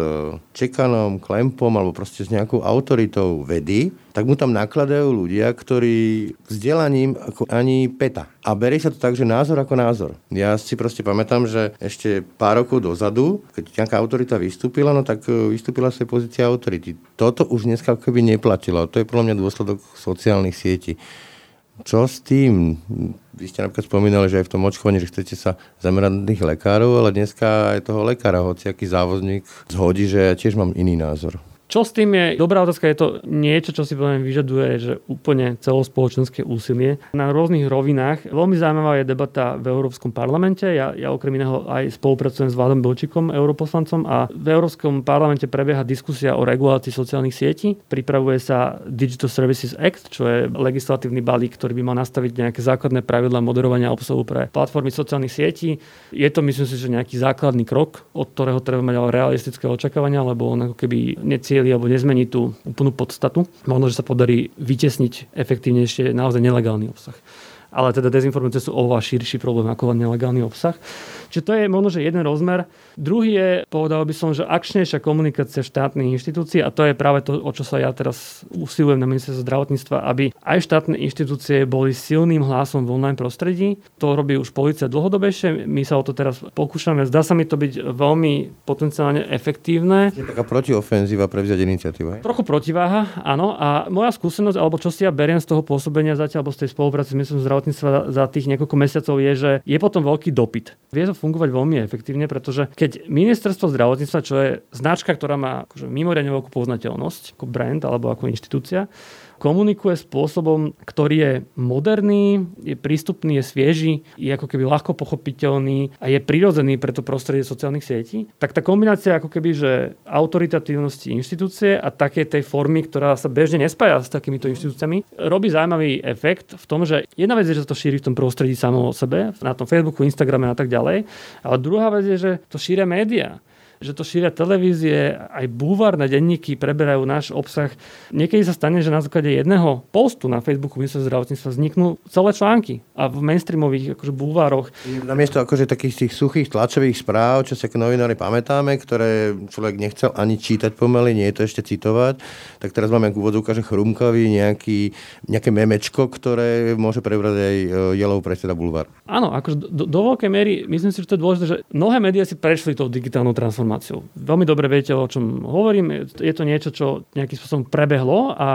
Čekanom, Klempom alebo proste s nejakou autoritou vedy, tak mu tam nakladajú ľudia, ktorí vzdelaním ako ani peta. A berie sa to tak, že názor ako názor. Ja si proste pamätám, že ešte pár rokov dozadu, keď nejaká autorita vystúpila, no tak e, vystúpila z tej pozície autority. Toto už dneska keby neplatilo. To je podľa mňa dôsledok sociálnych sietí. Čo s tým? Vy ste napríklad spomínali, že aj v tom očkovaní, že chcete sa zamerať na tých lekárov, ale dneska aj toho lekára, hoci aký závozník zhodí, že ja tiež mám iný názor. Čo s tým je? Dobrá otázka, je to niečo, čo si poviem vyžaduje, že úplne celospoločenské úsilie. Na rôznych rovinách. Veľmi zaujímavá je debata v Európskom parlamente. Ja, ja okrem iného aj spolupracujem s Vladom Bilčikom, europoslancom a v Európskom parlamente prebieha diskusia o regulácii sociálnych sietí. Pripravuje sa Digital Services Act, čo je legislatívny balík, ktorý by mal nastaviť nejaké základné pravidla moderovania obsahu pre platformy sociálnych sietí. Je to, myslím si, že nejaký základný krok, od ktorého treba mať realistické očakávania, lebo on ako keby neci necieli alebo nezmení tú úplnú podstatu. Možno, že sa podarí vytesniť efektívnejšie naozaj nelegálny obsah. Ale teda dezinformácie sú oveľa širší problém ako len nelegálny obsah. Čiže to je možno, že jeden rozmer. Druhý je, povedal by som, že akčnejšia komunikácia štátnych inštitúcií a to je práve to, o čo sa ja teraz usilujem na ministerstve zdravotníctva, aby aj štátne inštitúcie boli silným hlasom v online prostredí. To robí už policia dlhodobejšie, my sa o to teraz pokúšame. Zdá sa mi to byť veľmi potenciálne efektívne. Je taká protiofenzíva prevziať iniciatívu. Trochu protiváha, áno. A moja skúsenosť, alebo čo si ja beriem z toho pôsobenia zatiaľ, alebo z tej spolupráce s ministerstvom zdravotníctva za tých niekoľko mesiacov je, že je potom veľký dopyt. Vie to fungovať veľmi efektívne, pretože keď ministerstvo zdravotníctva, čo je značka, ktorá má akože mimoriadne veľkú poznateľnosť ako brand alebo ako inštitúcia, komunikuje spôsobom, ktorý je moderný, je prístupný, je svieži, je ako keby ľahko pochopiteľný a je prirodzený pre to prostredie sociálnych sietí, tak tá kombinácia ako keby, že autoritatívnosti inštitúcie a také tej formy, ktorá sa bežne nespája s takýmito inštitúciami, robí zaujímavý efekt v tom, že jedna vec je, že sa to šíri v tom prostredí samo o sebe, na tom Facebooku, Instagrame a tak ďalej, ale druhá vec je, že to šíria médiá že to šíria televízie, aj búvarné denníky preberajú náš obsah. Niekedy sa stane, že na základe jedného postu na Facebooku ministerstva zdravotníctva vzniknú celé články a v mainstreamových akože búvaroch. Namiesto akože takých tých suchých tlačových správ, čo sa ako novinári pamätáme, ktoré človek nechcel ani čítať pomaly, nie je to ešte citovať, tak teraz máme k úvodu že chrumkavý nejaký, nejaké memečko, ktoré môže prebrať aj e, Jelov predseda Bulvar. Áno, akože do, do veľkej miery myslím si, že to je dôležité, že mnohé médiá si prešli tou digitálnou transformáciou transformáciou. Veľmi dobre viete, o čom hovorím. Je to niečo, čo nejakým spôsobom prebehlo a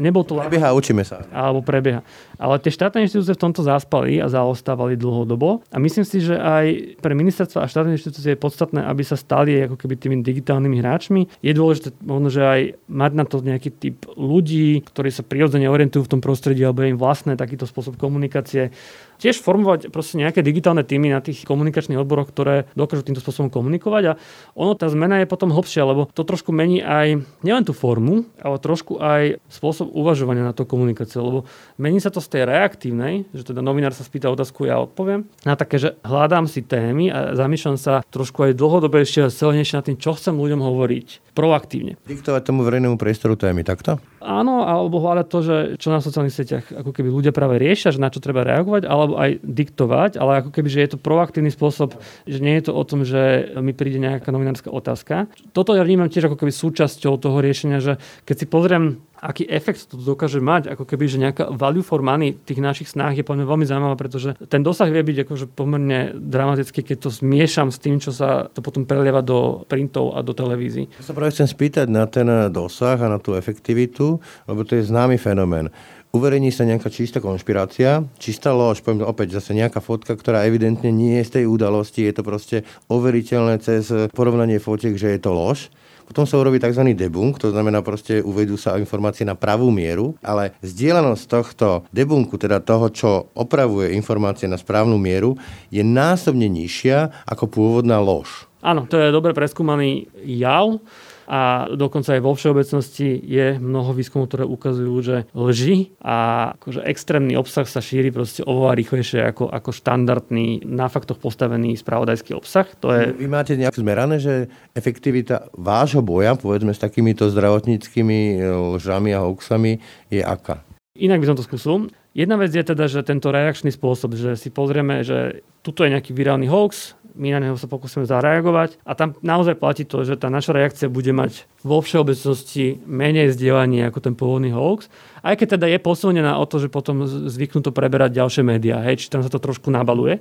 nebol to... Prebieha, učíme sa. Alebo prebieha. Ale tie štátne inštitúcie v tomto zaspali a zaostávali dlhodobo. A myslím si, že aj pre ministerstva a štátne inštitúcie je podstatné, aby sa stali ako keby tými digitálnymi hráčmi. Je dôležité možno, že aj mať na to nejaký typ ľudí, ktorí sa prirodzene orientujú v tom prostredí alebo je im vlastné takýto spôsob komunikácie tiež formovať proste nejaké digitálne týmy na tých komunikačných odboroch, ktoré dokážu týmto spôsobom komunikovať a ono, tá zmena je potom hlbšia, lebo to trošku mení aj nielen tú formu, ale trošku aj spôsob uvažovania na to komunikáciu, lebo mení sa to z tej reaktívnej, že teda novinár sa spýta otázku, ja odpoviem, na také, že hľadám si témy a zamýšľam sa trošku aj dlhodobejšie a silnejšie nad tým, čo chcem ľuďom hovoriť proaktívne. Diktovať tomu verejnému priestoru témy, takto? Áno, alebo hľadať to, že čo na sociálnych sieťach ako keby ľudia práve riešia, že na čo treba reagovať, alebo aj diktovať, ale ako keby, že je to proaktívny spôsob, že nie je to o tom, že mi príde nejaká novinárska otázka. Toto ja vnímam tiež ako keby súčasťou toho riešenia, že keď si pozriem aký efekt to dokáže mať, ako keby, že nejaká value for money tých našich snách je podľa veľmi zaujímavá, pretože ten dosah vie byť akože pomerne dramatický, keď to zmiešam s tým, čo sa to potom prelieva do printov a do televízií. Ja sa práve chcem spýtať na ten dosah a na tú efektivitu, lebo to je známy fenomén uverejní sa nejaká čistá konšpirácia, čistá lož, poviem opäť zase nejaká fotka, ktorá evidentne nie je z tej udalosti, je to proste overiteľné cez porovnanie fotiek, že je to lož potom sa urobí tzv. debunk, to znamená proste uvedú sa informácie na pravú mieru, ale zdieľanosť tohto debunku, teda toho, čo opravuje informácie na správnu mieru, je násobne nižšia ako pôvodná lož. Áno, to je dobre preskúmaný jav a dokonca aj vo všeobecnosti je mnoho výskumov, ktoré ukazujú, že lži a akože extrémny obsah sa šíri proste oveľa rýchlejšie ako, ako štandardný na faktoch postavený spravodajský obsah. To je... Vy máte nejak zmerané, že efektivita vášho boja, povedzme s takýmito zdravotníckými e, lžami a hoaxami je aká? Inak by som to skúsil. Jedna vec je teda, že tento reakčný spôsob, že si pozrieme, že tuto je nejaký virálny hoax, my na neho sa pokúsime zareagovať a tam naozaj platí to, že tá naša reakcia bude mať vo všeobecnosti menej zdieľanie ako ten pôvodný hoax, aj keď teda je posilnená o to, že potom zvyknú to preberať ďalšie médiá, hej, či tam sa to trošku nabaluje.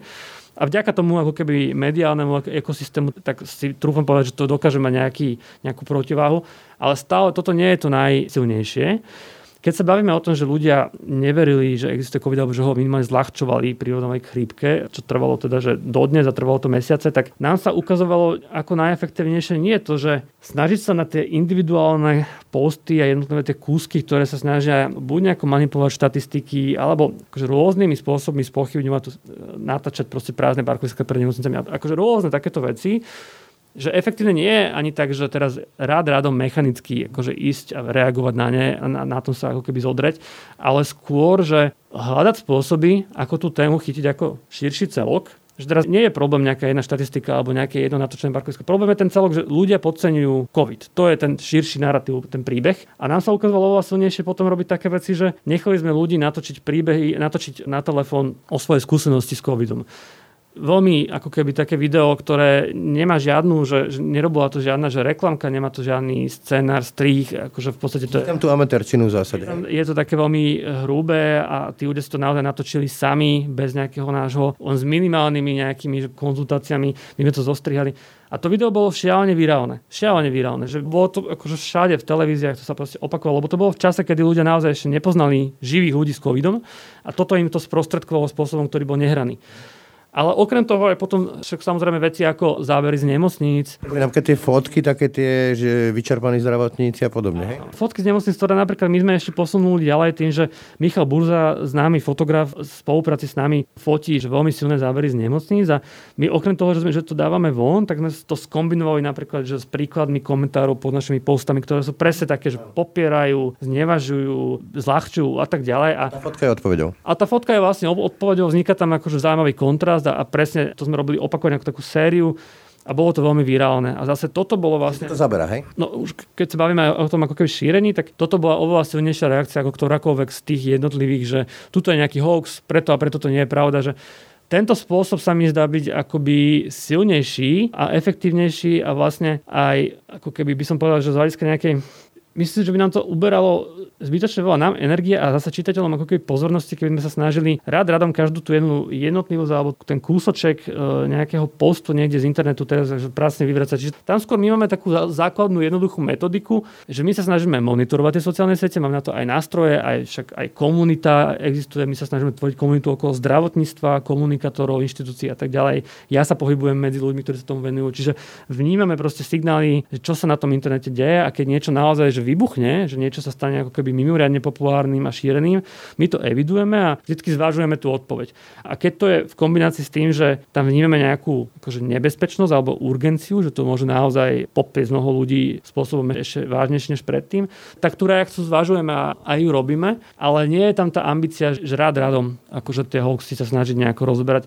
A vďaka tomu ako keby mediálnemu ekosystému, tak si trúfam povedať, že to dokáže mať nejaký, nejakú protiváhu, ale stále toto nie je to najsilnejšie. Keď sa bavíme o tom, že ľudia neverili, že existuje COVID, alebo že ho minimálne zľahčovali prírodovej chrípke, čo trvalo teda, že dodnes a trvalo to mesiace, tak nám sa ukazovalo ako najefektívnejšie nie je to, že snažiť sa na tie individuálne posty a jednotlivé tie kúsky, ktoré sa snažia buď nejako manipulovať štatistiky, alebo akože rôznymi spôsobmi spochybňovať, natáčať proste prázdne parkoviska pred nemocnicami, akože rôzne takéto veci, že efektívne nie je ani tak, že teraz rád rádom mechanicky akože ísť a reagovať na ne a na, na tom sa ako keby zodreť, ale skôr, že hľadať spôsoby, ako tú tému chytiť ako širší celok, že teraz nie je problém nejaká jedna štatistika alebo nejaké jedno natočené parkovisko. Problém je ten celok, že ľudia podceňujú COVID. To je ten širší narratív, ten príbeh. A nám sa ukázalo oveľa silnejšie potom robiť také veci, že nechali sme ľudí natočiť príbehy, natočiť na telefón o svojej skúsenosti s COVIDom veľmi ako keby také video, ktoré nemá žiadnu, že, že nerobila to žiadna, že reklamka, nemá to žiadny scenár, strých, akože v podstate to je... tam tú amatérčinu v zásade. Je, to také veľmi eh, hrubé a tí ľudia si to naozaj natočili sami, bez nejakého nášho, on s minimálnymi nejakými konzultáciami, my sme to zostrihali. A to video bolo šialene virálne. Šialene virálne. Že bolo to akože všade v televíziách, to sa proste opakovalo. Lebo to bolo v čase, kedy ľudia naozaj ešte nepoznali živých ľudí s covidom a toto im to sprostredkovalo spôsobom, ktorý bol nehraný. Ale okrem toho aj potom však samozrejme veci ako zábery z nemocníc. Napríklad tie fotky, také tie, že vyčerpaní zdravotníci a podobne. Hej? Fotky z nemocníc, ktoré napríklad my sme ešte posunuli ďalej tým, že Michal Burza, známy fotograf, v spolupráci s nami fotí že veľmi silné zábery z nemocníc a my okrem toho, že, sme, že to dávame von, tak sme to skombinovali napríklad že s príkladmi komentárov pod našimi postami, ktoré sú presne také, že popierajú, znevažujú, zľahčujú a tak ďalej. A tá fotka je odpovedou. A tá fotka je vlastne odpovedou, vzniká tam akože zaujímavý kontrast podcast a, a presne to sme robili opakovane ako takú sériu a bolo to veľmi virálne. A zase toto bolo vlastne... To zabera, hej? No už keď sa bavíme o tom ako keby šírení, tak toto bola oveľa silnejšia reakcia ako ktorákoľvek z tých jednotlivých, že tuto je nejaký hoax, preto a preto to nie je pravda, že tento spôsob sa mi zdá byť akoby silnejší a efektívnejší a vlastne aj ako keby by som povedal, že z hľadiska nejakej myslím, že by nám to uberalo zbytočne veľa nám energie a zase čitateľom ako keby pozornosti, keby sme sa snažili rád radom každú tú jednu jednotlivosť alebo ten kúsoček e, nejakého postu niekde z internetu teraz prásne vyvracať. Čiže tam skôr my máme takú základnú jednoduchú metodiku, že my sa snažíme monitorovať tie sociálne siete, máme na to aj nástroje, aj však aj komunita existuje, my sa snažíme tvoriť komunitu okolo zdravotníctva, komunikátorov, inštitúcií a tak ďalej. Ja sa pohybujem medzi ľuďmi, ktorí sa tomu venujú. Čiže vnímame proste signály, čo sa na tom internete deje a keď niečo naozaj že že vybuchne, že niečo sa stane ako keby mimoriadne populárnym a šíreným, my to evidujeme a vždy zvážujeme tú odpoveď. A keď to je v kombinácii s tým, že tam vnímame nejakú akože nebezpečnosť alebo urgenciu, že to môže naozaj popiesť mnoho ľudí spôsobom ešte vážnejšie než predtým, tak tú reakciu zvažujeme a aj ju robíme, ale nie je tam tá ambícia, že rád radom akože tie hoaxy sa snažiť nejako rozberať.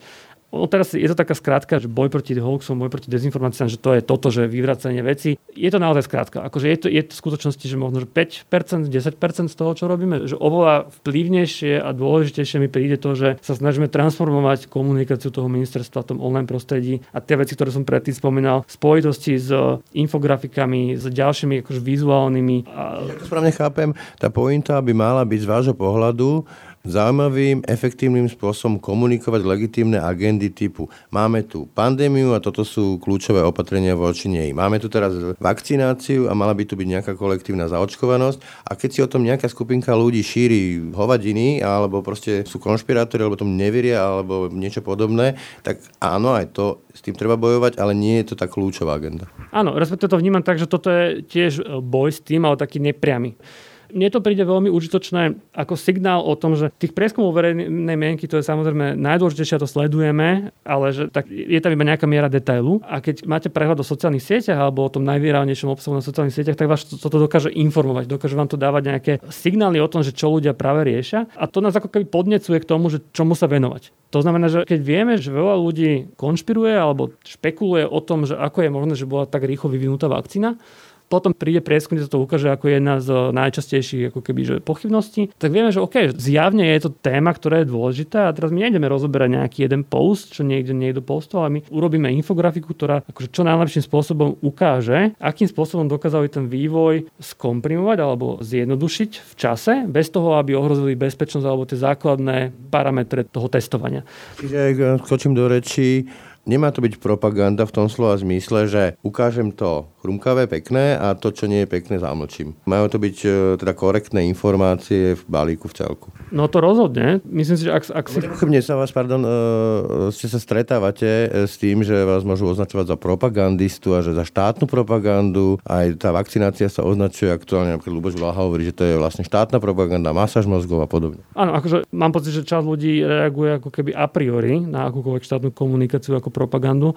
No teraz je to taká skrátka, že boj proti hoaxom, boj proti dezinformáciám, že to je toto, že vyvracanie veci. Je to naozaj skrátka. Akože je to, je to v skutočnosti, že možno že 5%, 10% z toho, čo robíme, že oveľa vplyvnejšie a dôležitejšie mi príde to, že sa snažíme transformovať komunikáciu toho ministerstva v tom online prostredí a tie veci, ktoré som predtým spomínal, v spojitosti s infografikami, s ďalšími akože vizuálnymi. Ja to správne chápem, tá pointa by mala byť z vášho pohľadu zaujímavým, efektívnym spôsobom komunikovať legitímne agendy typu máme tu pandémiu a toto sú kľúčové opatrenia voči nej. Máme tu teraz vakcináciu a mala by tu byť nejaká kolektívna zaočkovanosť a keď si o tom nejaká skupinka ľudí šíri hovadiny alebo proste sú konšpirátori alebo tomu neveria alebo niečo podobné, tak áno, aj to s tým treba bojovať, ale nie je to tá kľúčová agenda. Áno, respektíve to vnímam tak, že toto je tiež boj s tým, ale taký nepriamy mne to príde veľmi užitočné ako signál o tom, že tých prieskumov verejnej mienky to je samozrejme najdôležitejšie, to sledujeme, ale že tak je tam iba nejaká miera detailu. A keď máte prehľad o sociálnych sieťach alebo o tom najvýralnejšom obsahu na sociálnych sieťach, tak vás toto dokáže informovať, dokáže vám to dávať nejaké signály o tom, že čo ľudia práve riešia. A to nás ako keby podnecuje k tomu, že čomu sa venovať. To znamená, že keď vieme, že veľa ľudí konšpiruje alebo špekuluje o tom, že ako je možné, že bola tak rýchlo vyvinutá vakcína, potom príde prieskum, kde to ukáže ako jedna z najčastejších ako keby, že pochybností, tak vieme, že OK, zjavne je to téma, ktorá je dôležitá a teraz my nejdeme rozoberať nejaký jeden post, čo niekde niekto postoval, ale my urobíme infografiku, ktorá akože čo najlepším spôsobom ukáže, akým spôsobom dokázali ten vývoj skomprimovať alebo zjednodušiť v čase, bez toho, aby ohrozili bezpečnosť alebo tie základné parametre toho testovania. Čiže ak skočím do reči, Nemá to byť propaganda v tom slova zmysle, že ukážem to chrumkavé, pekné a to, čo nie je pekné, zamlčím. Majú to byť e, teda korektné informácie v balíku v celku. No to rozhodne. Myslím si, že ak, ak si... Pochybne sa vás, pardon, uh, ste sa stretávate e, s tým, že vás môžu označovať za propagandistu a že za štátnu propagandu. Aj tá vakcinácia sa označuje aktuálne, napríklad Luboš Vláha hovorí, že to je vlastne štátna propaganda, masáž mozgov a podobne. Áno, akože mám pocit, že časť ľudí reaguje ako keby a priori na akúkoľvek štátnu komunikáciu ako propagandu.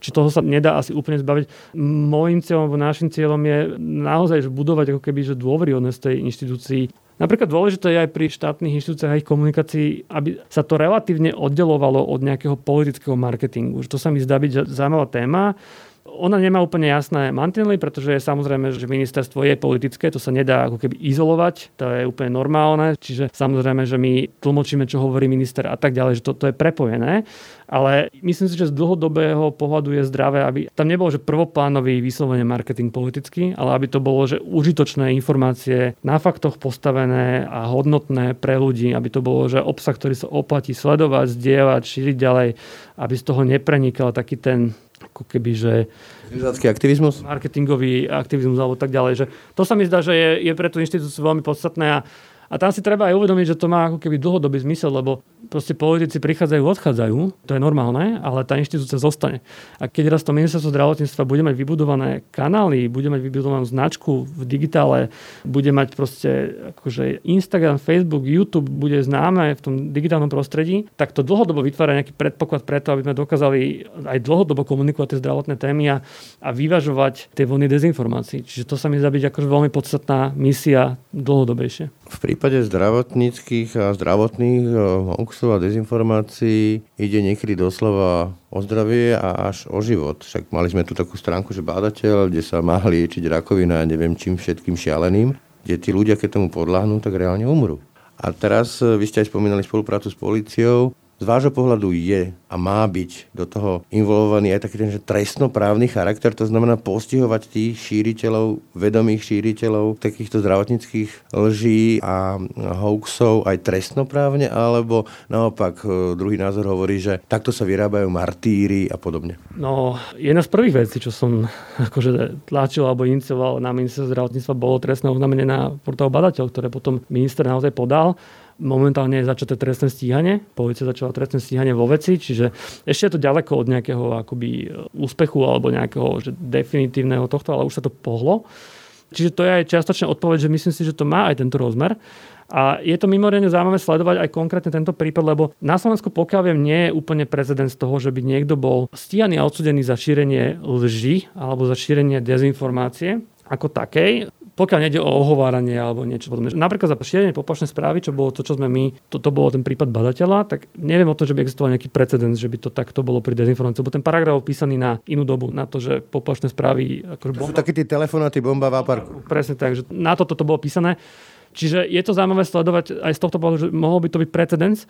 Či toho sa nedá asi úplne zbaviť. Mojím cieľom, alebo našim cieľom je naozaj budovať ako keby že dôveryhodnosť tej inštitúcii. Napríklad dôležité je aj pri štátnych inštitúciách a ich komunikácii, aby sa to relatívne oddelovalo od nejakého politického marketingu. To sa mi zdá byť zaujímavá téma ona nemá úplne jasné mantinely, pretože je samozrejme, že ministerstvo je politické, to sa nedá ako keby izolovať, to je úplne normálne, čiže samozrejme, že my tlmočíme, čo hovorí minister a tak ďalej, že to, to je prepojené, ale myslím si, že z dlhodobého pohľadu je zdravé, aby tam nebolo, že prvoplánový vyslovene marketing politický, ale aby to bolo, že užitočné informácie na faktoch postavené a hodnotné pre ľudí, aby to bolo, že obsah, ktorý sa oplatí sledovať, zdieľať, šíriť ďalej, aby z toho neprenikal taký ten ako keby, že... aktivizmus? Marketingový aktivizmus alebo tak ďalej. Že to sa mi zdá, že je, je pre tú inštitúciu veľmi podstatné a a tam si treba aj uvedomiť, že to má ako keby dlhodobý zmysel, lebo proste politici prichádzajú, odchádzajú, to je normálne, ale tá inštitúcia zostane. A keď raz to ministerstvo zdravotníctva bude mať vybudované kanály, bude mať vybudovanú značku v digitále, bude mať proste akože Instagram, Facebook, YouTube bude známe v tom digitálnom prostredí, tak to dlhodobo vytvára nejaký predpoklad preto, aby sme dokázali aj dlhodobo komunikovať tie zdravotné témy a, a vyvažovať tie vlny dezinformácií. Čiže to sa mi zdá akože veľmi podstatná misia dlhodobejšie. V prípade zdravotníckých a zdravotných eh, a dezinformácií ide niekedy doslova o zdravie a až o život. Však mali sme tu takú stránku, že bádateľ, kde sa má liečiť rakovina a neviem čím všetkým šialeným, kde tí ľudia, keď tomu podľahnú, tak reálne umrú. A teraz eh, vy ste aj spomínali spoluprácu s policiou z vášho pohľadu je a má byť do toho involvovaný aj taký ten že trestnoprávny charakter, to znamená postihovať tých šíriteľov, vedomých šíriteľov takýchto zdravotníckých lží a hoaxov aj trestnoprávne, alebo naopak e, druhý názor hovorí, že takto sa vyrábajú martíry a podobne. No, jedna z prvých vecí, čo som akože tlačil alebo inicioval na ministerstvo zdravotníctva, bolo trestné oznámenie na portál Badateľ, ktoré potom minister naozaj podal Momentálne je začaté trestné stíhanie. Polícia začala trestné stíhanie vo veci, čiže ešte je to ďaleko od nejakého akoby úspechu alebo nejakého že definitívneho tohto, ale už sa to pohlo. Čiže to je aj čiastočne odpoveď, že myslím si, že to má aj tento rozmer. A je to mimoriadne zaujímavé sledovať aj konkrétne tento prípad, lebo na Slovensku, pokiaľ viem, nie je úplne prezident z toho, že by niekto bol stíhaný a odsudený za šírenie lži alebo za šírenie dezinformácie ako takej pokiaľ nejde o ohováranie alebo niečo podobné. Napríklad za šírenie poplašnej správy, čo bolo to, čo sme my, to, to bolo ten prípad badateľa, tak neviem o tom, že by existoval nejaký precedens, že by to takto bolo pri dezinformácii, lebo ten paragraf písaný na inú dobu, na to, že poplašné správy... Akože bomba... To sú takí tie telefonáty bomba v parku. Presne tak, že na toto to bolo písané. Čiže je to zaujímavé sledovať aj z tohto pohľadu, že mohol by to byť precedens.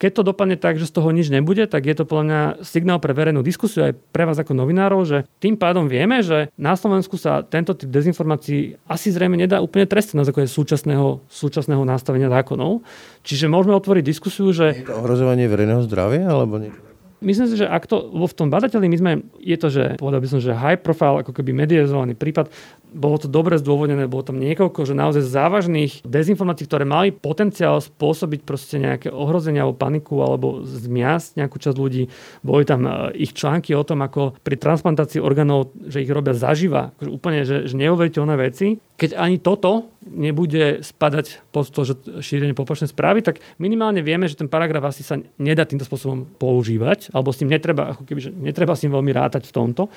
Keď to dopadne tak, že z toho nič nebude, tak je to podľa mňa signál pre verejnú diskusiu aj pre vás ako novinárov, že tým pádom vieme, že na Slovensku sa tento typ dezinformácií asi zrejme nedá úplne trestať na základe súčasného, súčasného nastavenia zákonov. Čiže môžeme otvoriť diskusiu, že... Je to ohrozovanie verejného zdravia alebo nie? Myslím si, že ak to v tom badateľi my sme, je to, že povedal by som, že high profile, ako keby medializovaný prípad, bolo to dobre zdôvodnené, bolo tam niekoľko, že naozaj závažných dezinformácií, ktoré mali potenciál spôsobiť proste nejaké ohrozenia alebo paniku alebo zmiasť nejakú časť ľudí. Boli tam e, ich články o tom, ako pri transplantácii orgánov, že ich robia zaživa. Akože úplne, že, že neuveriteľné veci. Keď ani toto nebude spadať pod to, že šírenie poplačnej správy, tak minimálne vieme, že ten paragraf asi sa nedá týmto spôsobom používať, alebo s ním netreba, ako keby, že netreba s ním veľmi rátať v tomto.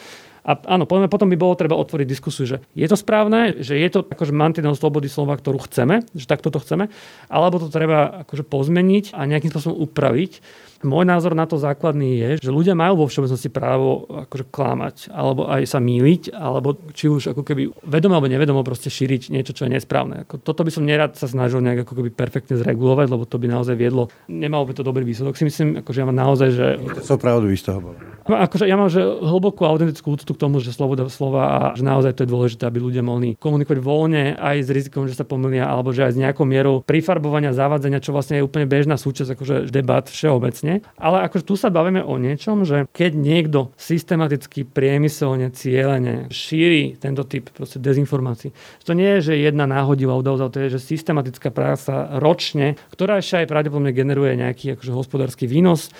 A áno, povedzme, potom by bolo treba otvoriť diskusiu, že je to správne, že je to akože mantinel slobody slova, ktorú chceme, že takto to chceme, alebo to treba akože pozmeniť a nejakým spôsobom upraviť. Môj názor na to základný je, že ľudia majú vo všeobecnosti právo akože klamať, alebo aj sa míliť, alebo či už ako keby vedomo alebo nevedomo proste šíriť niečo, čo je nesprávne. Ako toto by som nerad sa snažil nejak ako keby perfektne zregulovať, lebo to by naozaj viedlo, nemalo by to dobrý výsledok. Si myslím, akože ja mám naozaj, že... To pravdu z toho bolo. No, akože ja mám že hlbokú autentickú úctu k tomu, že sloboda slova a že naozaj to je dôležité, aby ľudia mohli komunikovať voľne aj s rizikom, že sa pomýlia, alebo že aj s nejakou mierou prifarbovania, zavádzania, čo vlastne je úplne bežná súčasť akože debat všeobecne. Ale akože tu sa bavíme o niečom, že keď niekto systematicky, priemyselne, cieľene šíri tento typ proste dezinformácií, to nie je, že jedna náhodivá udalosť, to je, že systematická práca ročne, ktorá ešte aj pravdepodobne generuje nejaký akože hospodársky výnos,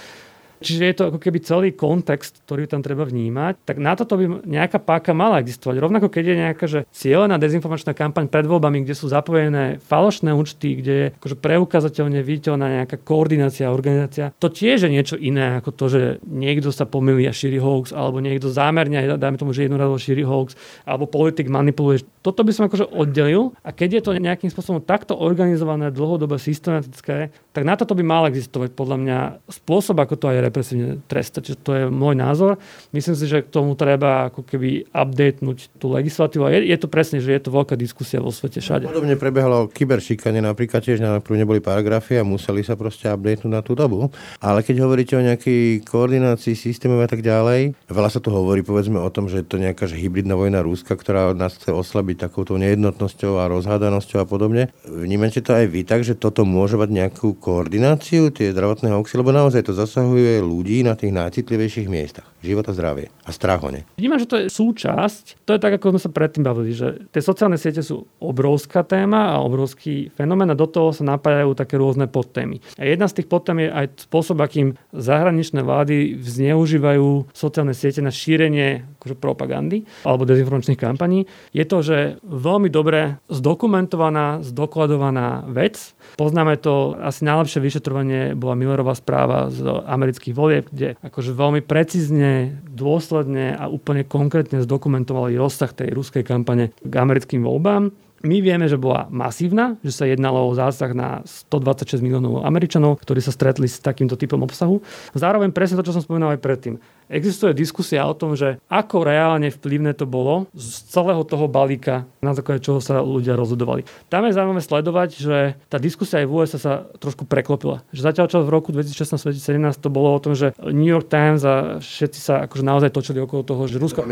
Čiže je to ako keby celý kontext, ktorý tam treba vnímať. Tak na toto by nejaká páka mala existovať. Rovnako keď je nejaká že cieľená dezinformačná kampaň pred voľbami, kde sú zapojené falošné účty, kde je akože preukazateľne viditeľná nejaká koordinácia, organizácia. To tiež je niečo iné ako to, že niekto sa pomýli a šíri hoax, alebo niekto zámerne, dajme tomu, že jednorazovo šíri hoax, alebo politik manipuluje. Toto by som akože oddelil a keď je to nejakým spôsobom takto organizované, dlhodobé, systematické, tak na toto by mal existovať podľa mňa spôsob, ako to aj represívne trestať. Čiže to je môj názor. Myslím si, že k tomu treba ako keby updatenúť tú legislatívu. A je, je to presne, že je to veľká diskusia vo svete všade. Podobne prebehlo kyberšikanie, napríklad tiež najprv neboli paragrafy a museli sa proste updatenúť na tú dobu. Ale keď hovoríte o nejakej koordinácii systémov a tak ďalej, veľa sa tu hovorí povedzme o tom, že je to nejaká že hybridná vojna Rúska, ktorá nás chce oslabiť takouto nejednotnosťou a rozhádanosťou a podobne. Vnímate to aj vy tak, že toto môže mať nejakú koordináciu, tie zdravotné hoaxy, lebo naozaj to zasahuje ľudí na tých najcitlivejších miestach. Život a zdravie. A strach ne. Vnímam, že to je súčasť. To je tak, ako sme sa predtým bavili, že tie sociálne siete sú obrovská téma a obrovský fenomén a do toho sa napájajú také rôzne podtémy. A jedna z tých podtém je aj spôsob, akým zahraničné vlády zneužívajú sociálne siete na šírenie akože propagandy alebo dezinformačných kampaní. Je to, že veľmi dobre zdokumentovaná, zdokladovaná vec. Poznáme to, asi najlepšie vyšetrovanie bola Millerová správa z amerických volieb, kde akože veľmi precízne, dôsledne a úplne konkrétne zdokumentovali rozsah tej ruskej kampane k americkým voľbám. My vieme, že bola masívna, že sa jednalo o zásah na 126 miliónov Američanov, ktorí sa stretli s takýmto typom obsahu. Zároveň presne to, čo som spomínal aj predtým. Existuje diskusia o tom, že ako reálne vplyvné to bolo z celého toho balíka, na základe čoho sa ľudia rozhodovali. Tam je zaujímavé sledovať, že tá diskusia aj v USA sa trošku preklopila. Že zatiaľ čo v roku 2016-2017 to bolo o tom, že New York Times a všetci sa akože naozaj točili okolo toho, že Rusko,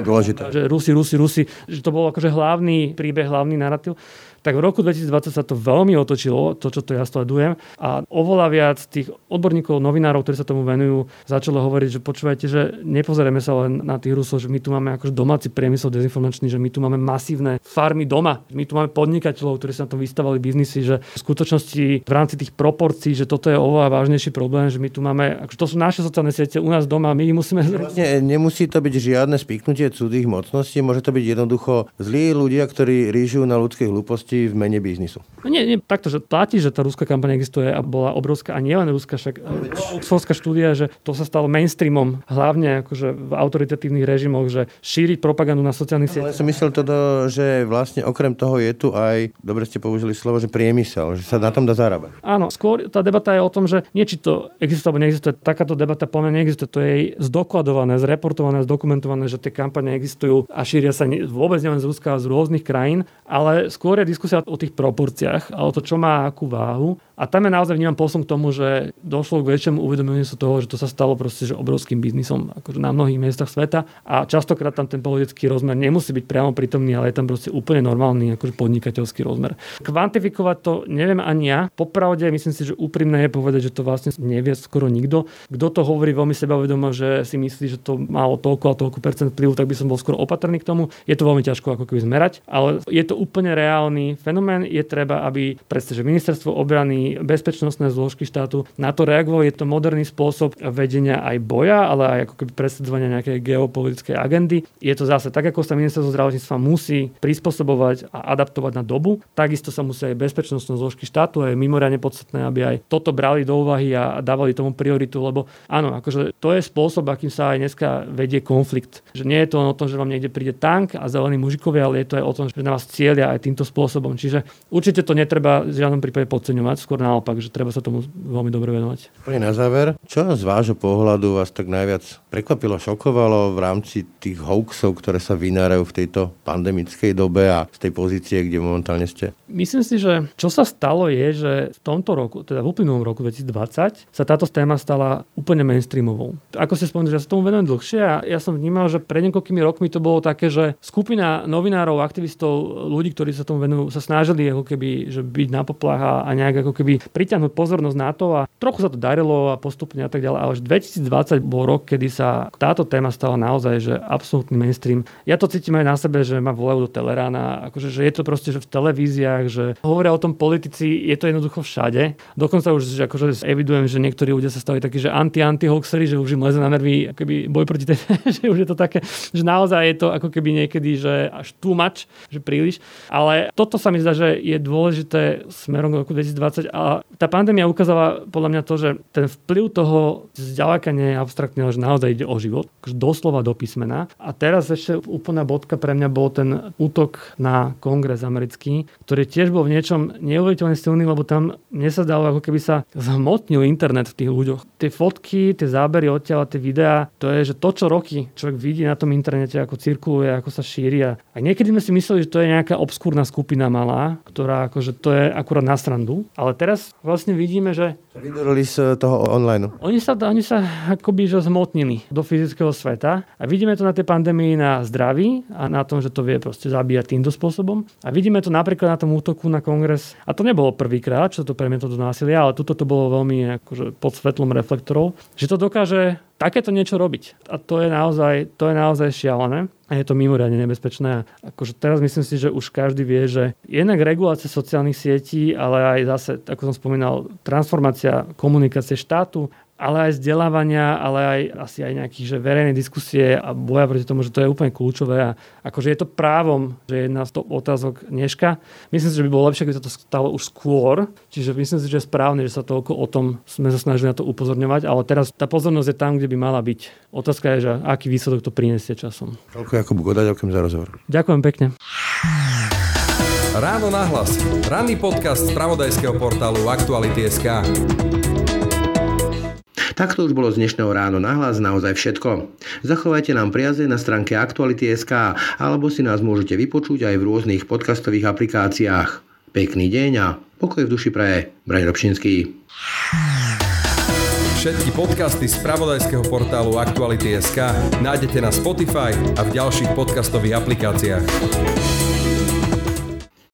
že Rusi, Rusi, Rusi, že to bol akože hlavný príbeh, hlavný narratív tak v roku 2020 sa to veľmi otočilo, to, čo to ja sledujem. A oveľa viac tých odborníkov, novinárov, ktorí sa tomu venujú, začalo hovoriť, že počúvajte, že nepozrieme sa len na tých Rusov, že my tu máme akože domáci priemysel dezinformačný, že my tu máme masívne farmy doma, my tu máme podnikateľov, ktorí sa na tom vystavali biznisy, že v skutočnosti v rámci tých proporcií, že toto je oveľa vážnejší problém, že my tu máme, akože to sú naše sociálne siete u nás doma, my musíme... Vlastne nemusí to byť žiadne spiknutie cudzích mocností, môže to byť jednoducho zlí ľudia, ktorí rížujú na ľudskej hlúposti v mene biznisu. No nie, nie, takto, že platí, že tá ruská kampaň existuje a bola obrovská a nielen ruská, však Oxfordská štúdia, že to sa stalo mainstreamom, hlavne akože v autoritatívnych režimoch, že šíriť propagandu na sociálnych sieťach. Ale som myslel toto, že vlastne okrem toho je tu aj, dobre ste použili slovo, že priemysel, že sa na tom dá zarábať. Áno, skôr tá debata je o tom, že nie či to existuje alebo neexistuje, takáto debata po mňa neexistuje, to je zdokladované, zreportované, zdokumentované, že tie kampane existujú a šíria sa vôbec nielen z Ruska, z rôznych krajín, ale skôr je diskusia o tých proporciách a o to, čo má akú váhu. A tam je naozaj vnímam posun k tomu, že došlo k väčšiemu uvedomeniu sa toho, že to sa stalo proste že obrovským biznisom akože na mnohých miestach sveta a častokrát tam ten politický rozmer nemusí byť priamo prítomný, ale je tam proste úplne normálny akože podnikateľský rozmer. Kvantifikovať to neviem ani ja. Popravde myslím si, že úprimné je povedať, že to vlastne nevie skoro nikto. Kto to hovorí veľmi sebavedomo, že si myslí, že to malo toľko a toľko percent vplyvu, tak by som bol skoro opatrný k tomu. Je to veľmi ťažko ako keby zmerať, ale je to úplne reálny fenomén. Je treba, aby predsa, že ministerstvo obrany bezpečnostné zložky štátu na to reagovali. Je to moderný spôsob vedenia aj boja, ale aj ako keby presadzovania nejakej geopolitickej agendy. Je to zase tak, ako sa ministerstvo zdravotníctva musí prispôsobovať a adaptovať na dobu, takisto sa musí aj bezpečnostné zložky štátu a je mimoriadne podstatné, aby aj toto brali do úvahy a dávali tomu prioritu, lebo áno, akože to je spôsob, akým sa aj dneska vedie konflikt. Že nie je to o tom, že vám niekde príde tank a zelení mužikovia, ale je to aj o tom, že na vás cieľia aj týmto spôsobom. Čiže určite to netreba v žiadnom prípade podceňovať, skôr naopak, že treba sa tomu veľmi dobre venovať. Úplne na záver, čo z vášho pohľadu vás tak najviac prekvapilo, šokovalo v rámci tých hoaxov, ktoré sa vynárajú v tejto pandemickej dobe a z tej pozície, kde momentálne ste? Myslím si, že čo sa stalo je, že v tomto roku, teda v uplynulom roku 2020, sa táto téma stala úplne mainstreamovou. Ako ste spomenuli, že ja sa tomu venujem dlhšie a ja som vnímal, že pred niekoľkými rokmi to bolo také, že skupina novinárov, aktivistov, ľudí, ktorí sa tomu venujú, sa snažili ako keby, že byť na poplach a nejak ako keby priťahnuť pozornosť na to a trochu sa to darilo a postupne a tak ďalej. Ale až 2020 bol rok, kedy sa táto téma stala naozaj, že absolútny mainstream. Ja to cítim aj na sebe, že ma volajú do Telerána, akože, že je to proste že v televíziách, že hovoria o tom politici, je to jednoducho všade. Dokonca už že akože evidujem, že niektorí ľudia sa stali takí, že anti-anti-hoaxery, že už im leze na nervy keby boj proti tej, že už je to také, že naozaj je to ako keby niekedy, že až too much, že príliš. Ale toto sa mi zdá, že je dôležité smerom k roku 2020 a tá pandémia ukázala podľa mňa to, že ten vplyv toho zďaleka nie je abstraktný, ale že naozaj ide o život, akože doslova do písmena. A teraz ešte úplná bodka pre mňa bol ten útok na kongres americký, ktorý tiež bol v niečom neuveriteľne silný, lebo tam mne sa dalo, ako keby sa zhmotnil internet v tých ľuďoch. Tie fotky, tie zábery odtiaľ, tie videá, to je, že to, čo roky človek vidí na tom internete, ako cirkuluje, ako sa šíria. A niekedy sme si mysleli, že to je nejaká obskúrna skupina malá, ktorá akože to je akurát na strandu. Ale teraz vlastne vidíme, že... Vydorili z toho online. Oni sa, oni sa akoby že zmotnili do fyzického sveta a vidíme to na tej pandémii na zdraví a na tom, že to vie proste zabíjať týmto spôsobom. A vidíme to napríklad na tom útoku na kongres. A to nebolo prvýkrát, čo to premietlo do násilia, ale tuto to bolo veľmi akože pod svetlom reflektorov, že to dokáže takéto niečo robiť. A to je naozaj, to je naozaj šialené a je to mimoriadne nebezpečné. Akože teraz myslím si, že už každý vie, že jednak regulácia sociálnych sietí, ale aj zase, ako som spomínal, transformácia komunikácie štátu ale aj vzdelávania, ale aj asi aj nejakých že verejnej diskusie a boja proti tomu, že to je úplne kľúčové a akože je to právom, že je jedna z to otázok dneška. Myslím si, že by bolo lepšie, keď sa to stalo už skôr, čiže myslím si, že je správne, že sa toľko o tom sme sa snažili na to upozorňovať, ale teraz tá pozornosť je tam, kde by mala byť. Otázka je, že aký výsledok to prinesie časom. Toľko ako Goda, ďakujem za rozhovor. Ďakujem pekne. Ráno nahlas. Ranný podcast z pravodajského portálu Aktuality.sk. Takto už bolo z dnešného ráno nahlas naozaj všetko. Zachovajte nám priaze na stránke Aktuality.sk alebo si nás môžete vypočuť aj v rôznych podcastových aplikáciách. Pekný deň a pokoj v duši praje. Braň Robšinský. Všetky podcasty z pravodajského portálu Aktuality.sk nájdete na Spotify a v ďalších podcastových aplikáciách.